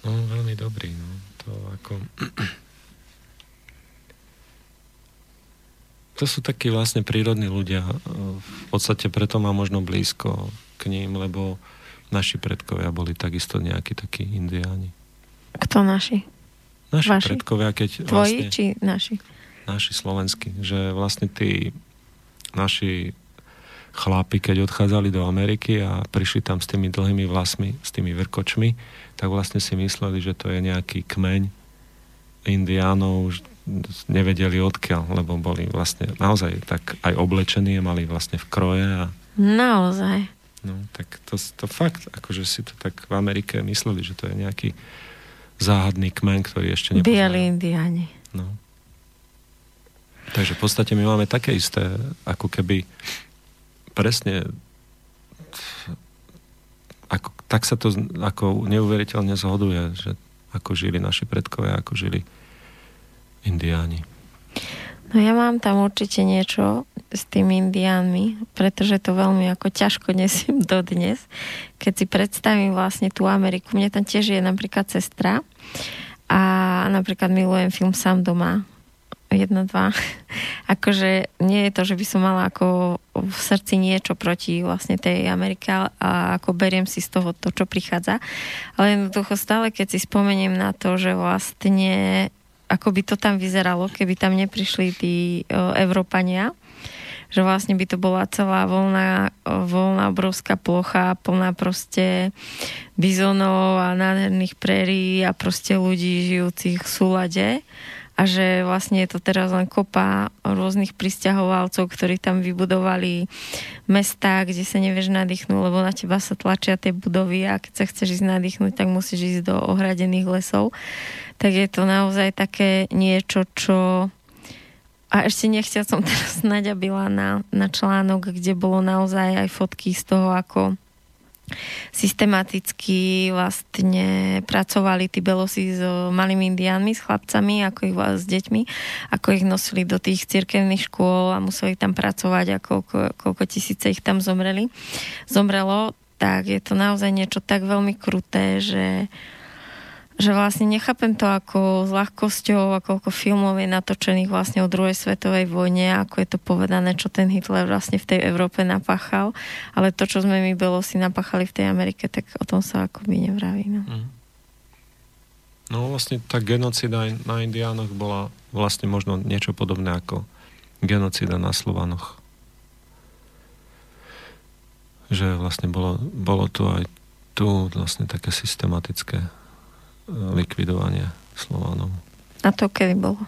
No, veľmi dobrý. No. To ako... To sú takí vlastne prírodní ľudia. V podstate preto má možno blízko k ním, lebo naši predkovia boli takisto nejakí takí indiáni. Kto naši? Naši Vaši? predkovia, keď Tvoji vlastne, či naši? Naši slovenskí. Že vlastne tí naši chlápi, keď odchádzali do Ameriky a prišli tam s tými dlhými vlasmi, s tými vrkočmi, tak vlastne si mysleli, že to je nejaký kmeň indiánov, už nevedeli odkiaľ, lebo boli vlastne naozaj tak aj oblečení mali vlastne v kroje a... Naozaj. No, tak to, to fakt, akože si to tak v Amerike mysleli, že to je nejaký záhadný kmen, ktorý ešte nepoznajú. Biali indiáni. No. Takže v podstate my máme také isté, ako keby presne ako, tak sa to ako neuveriteľne zhoduje, že ako žili naši predkovia, ako žili indiáni. No ja mám tam určite niečo s tými indiánmi, pretože to veľmi ako ťažko nesiem dodnes. Keď si predstavím vlastne tú Ameriku, mne tam tiež je napríklad sestra a napríklad milujem film Sám doma, jedna, dva. akože nie je to, že by som mala ako v srdci niečo proti vlastne tej Amerike a ako beriem si z toho to, čo prichádza. Ale jednoducho stále, keď si spomeniem na to, že vlastne ako by to tam vyzeralo, keby tam neprišli tí o, Európania, že vlastne by to bola celá voľná, voľná obrovská plocha, plná proste bizonov a nádherných prérí a proste ľudí žijúcich v súlade. A že vlastne je to teraz len kopa rôznych pristahovalcov, ktorí tam vybudovali mesta, kde sa nevieš nadýchnúť, lebo na teba sa tlačia tie budovy a keď sa chceš ísť nadýchnúť, tak musíš ísť do ohradených lesov. Tak je to naozaj také niečo, čo a ešte nechťa som teraz naďabila na, na článok, kde bolo naozaj aj fotky z toho, ako systematicky vlastne pracovali tí belosi s malými indiánmi, s chlapcami, ako ich s deťmi, ako ich nosili do tých cirkevných škôl a museli tam pracovať a koľko, koľko tisíce ich tam zomreli. Zomrelo, tak je to naozaj niečo tak veľmi kruté, že uh, že vlastne nechápem to ako s ľahkosťou, ako, ako filmov je natočených vlastne o druhej svetovej vojne, ako je to povedané, čo ten Hitler vlastne v tej Európe napáchal, ale to, čo sme my si napáchali v tej Amerike, tak o tom sa ako by nevraví. No. Mm. no vlastne tá genocida na Indiánoch bola vlastne možno niečo podobné ako genocida na Slovanoch. Že vlastne bolo, bolo tu aj tu vlastne také systematické likvidovanie Slovanov. A to kedy bolo?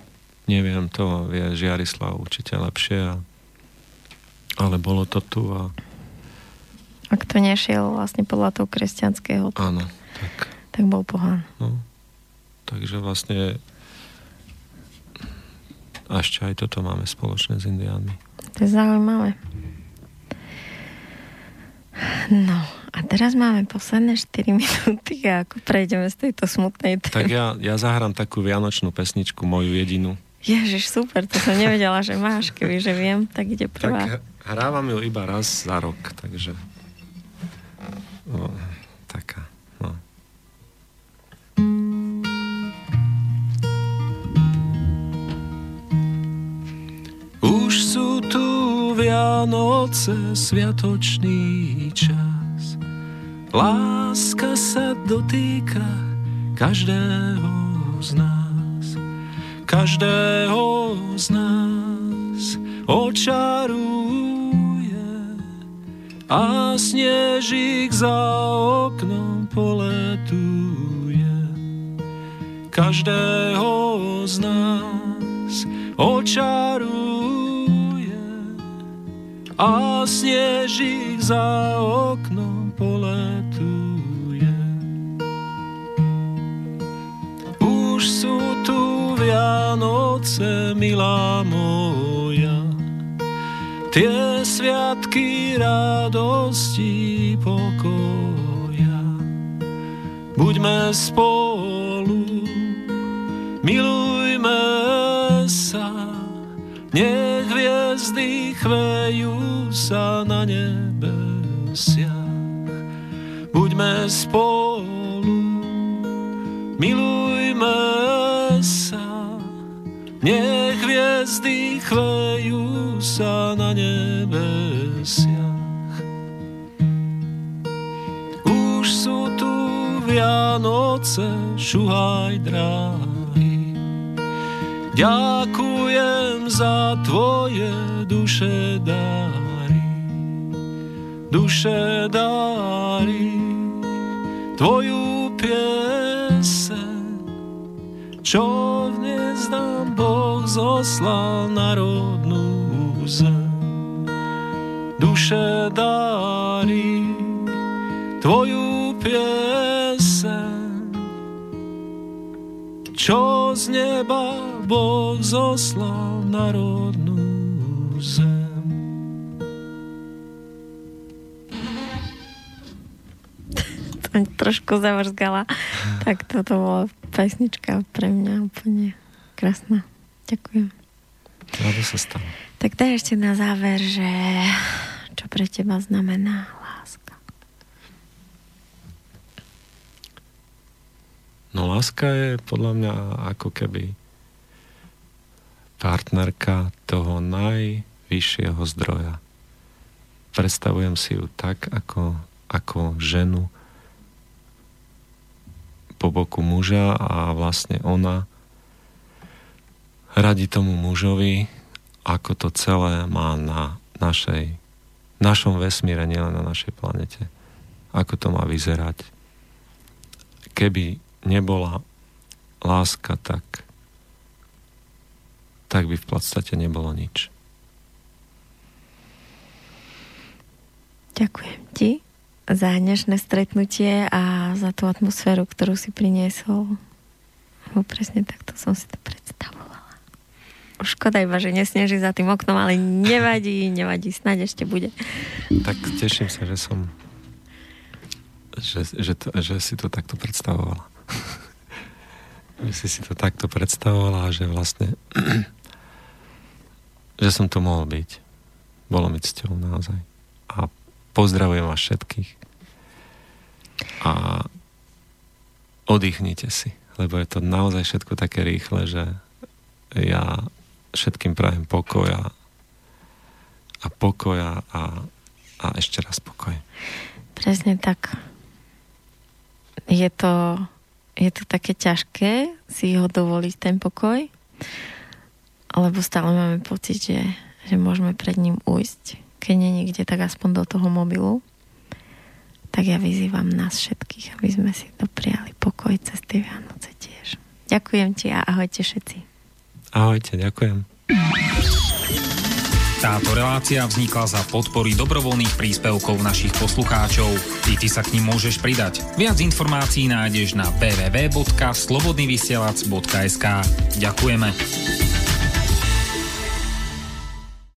Neviem, to vie Žiarislav určite lepšie. A... Ale bolo to tu a... Ak to nešiel vlastne podľa toho kresťanského, Áno, tak... tak bol pohán. No, takže vlastne a ešte aj toto máme spoločné s Indiánmi. To je zaujímavé. No, a teraz máme posledné 4 minúty a ako prejdeme z tejto smutnej témy. Tak ja, ja zahrám takú vianočnú pesničku, moju jedinú. Ježiš, super, to som nevedela, že máš, keby že viem, tak ide prvá. Tak hrávam ju iba raz za rok, takže... No, taká, no. Už sú tu Vianoce, sviatočný čas. Láska sa dotýka každého z nás. Každého z nás očaruje a snežík za oknom poletuje. Každého z nás očaruje a snežík za oknom poletuje. Už sú tu Vianoce, milá moja, tie sviatky radosti pokoja. Buďme spolu, milujme sa, nech hviezdy chvejú sa na nebesiach. Buďme spolu, milujme sa, nech hviezdy chvejú sa na nebesiach. Už sú tu Vianoce, šuhaj dráhy. Ďakujem za tvoje duše dáry, duše dáry, tvoju pieseň, čo dnes nám Boh zoslal národnú zem. Duše dáry, tvoju pieseň, čo z neba Boh zoslal národnú zem. To trošku zavrzgala. tak toto bola pesnička pre mňa úplne krásna. Ďakujem. Rado sa stalo. Tak daj ešte na záver, že čo pre teba znamená láska. No láska je podľa mňa ako keby partnerka toho najvyššieho zdroja. Predstavujem si ju tak, ako, ako ženu po boku muža a vlastne ona radí tomu mužovi, ako to celé má na našej, našom vesmíre, nielen na našej planete. Ako to má vyzerať. Keby nebola láska, tak tak by v podstate nebolo nič. Ďakujem ti za dnešné stretnutie a za tú atmosféru, ktorú si priniesol. No presne takto som si to predstavovala. Škoda iba, že nesneží za tým oknom, ale nevadí, nevadí, snáď ešte bude. Tak teším sa, že som že, že, to, že si to takto predstavovala. že si si to takto predstavovala a že vlastne že som tu mohol byť. Bolo mi cťou naozaj. A pozdravujem vás všetkých. A oddychnite si, lebo je to naozaj všetko také rýchle, že ja všetkým prajem pokoja a pokoja a, a ešte raz pokoj. Presne tak. Je to, je to také ťažké si ho dovoliť ten pokoj, lebo stále máme pocit, že, že môžeme pred ním ujsť. Keď nie nikde, tak aspoň do toho mobilu. Tak ja vyzývam nás všetkých, aby sme si dopriali pokoj cez tie Vianoce tiež. Ďakujem ti a ahojte všetci. Ahojte, ďakujem. Táto relácia vznikla za podpory dobrovoľných príspevkov našich poslucháčov. Ty, ty sa k ním môžeš pridať. Viac informácií nájdeš na www.slobodnyvysielac.sk Ďakujeme.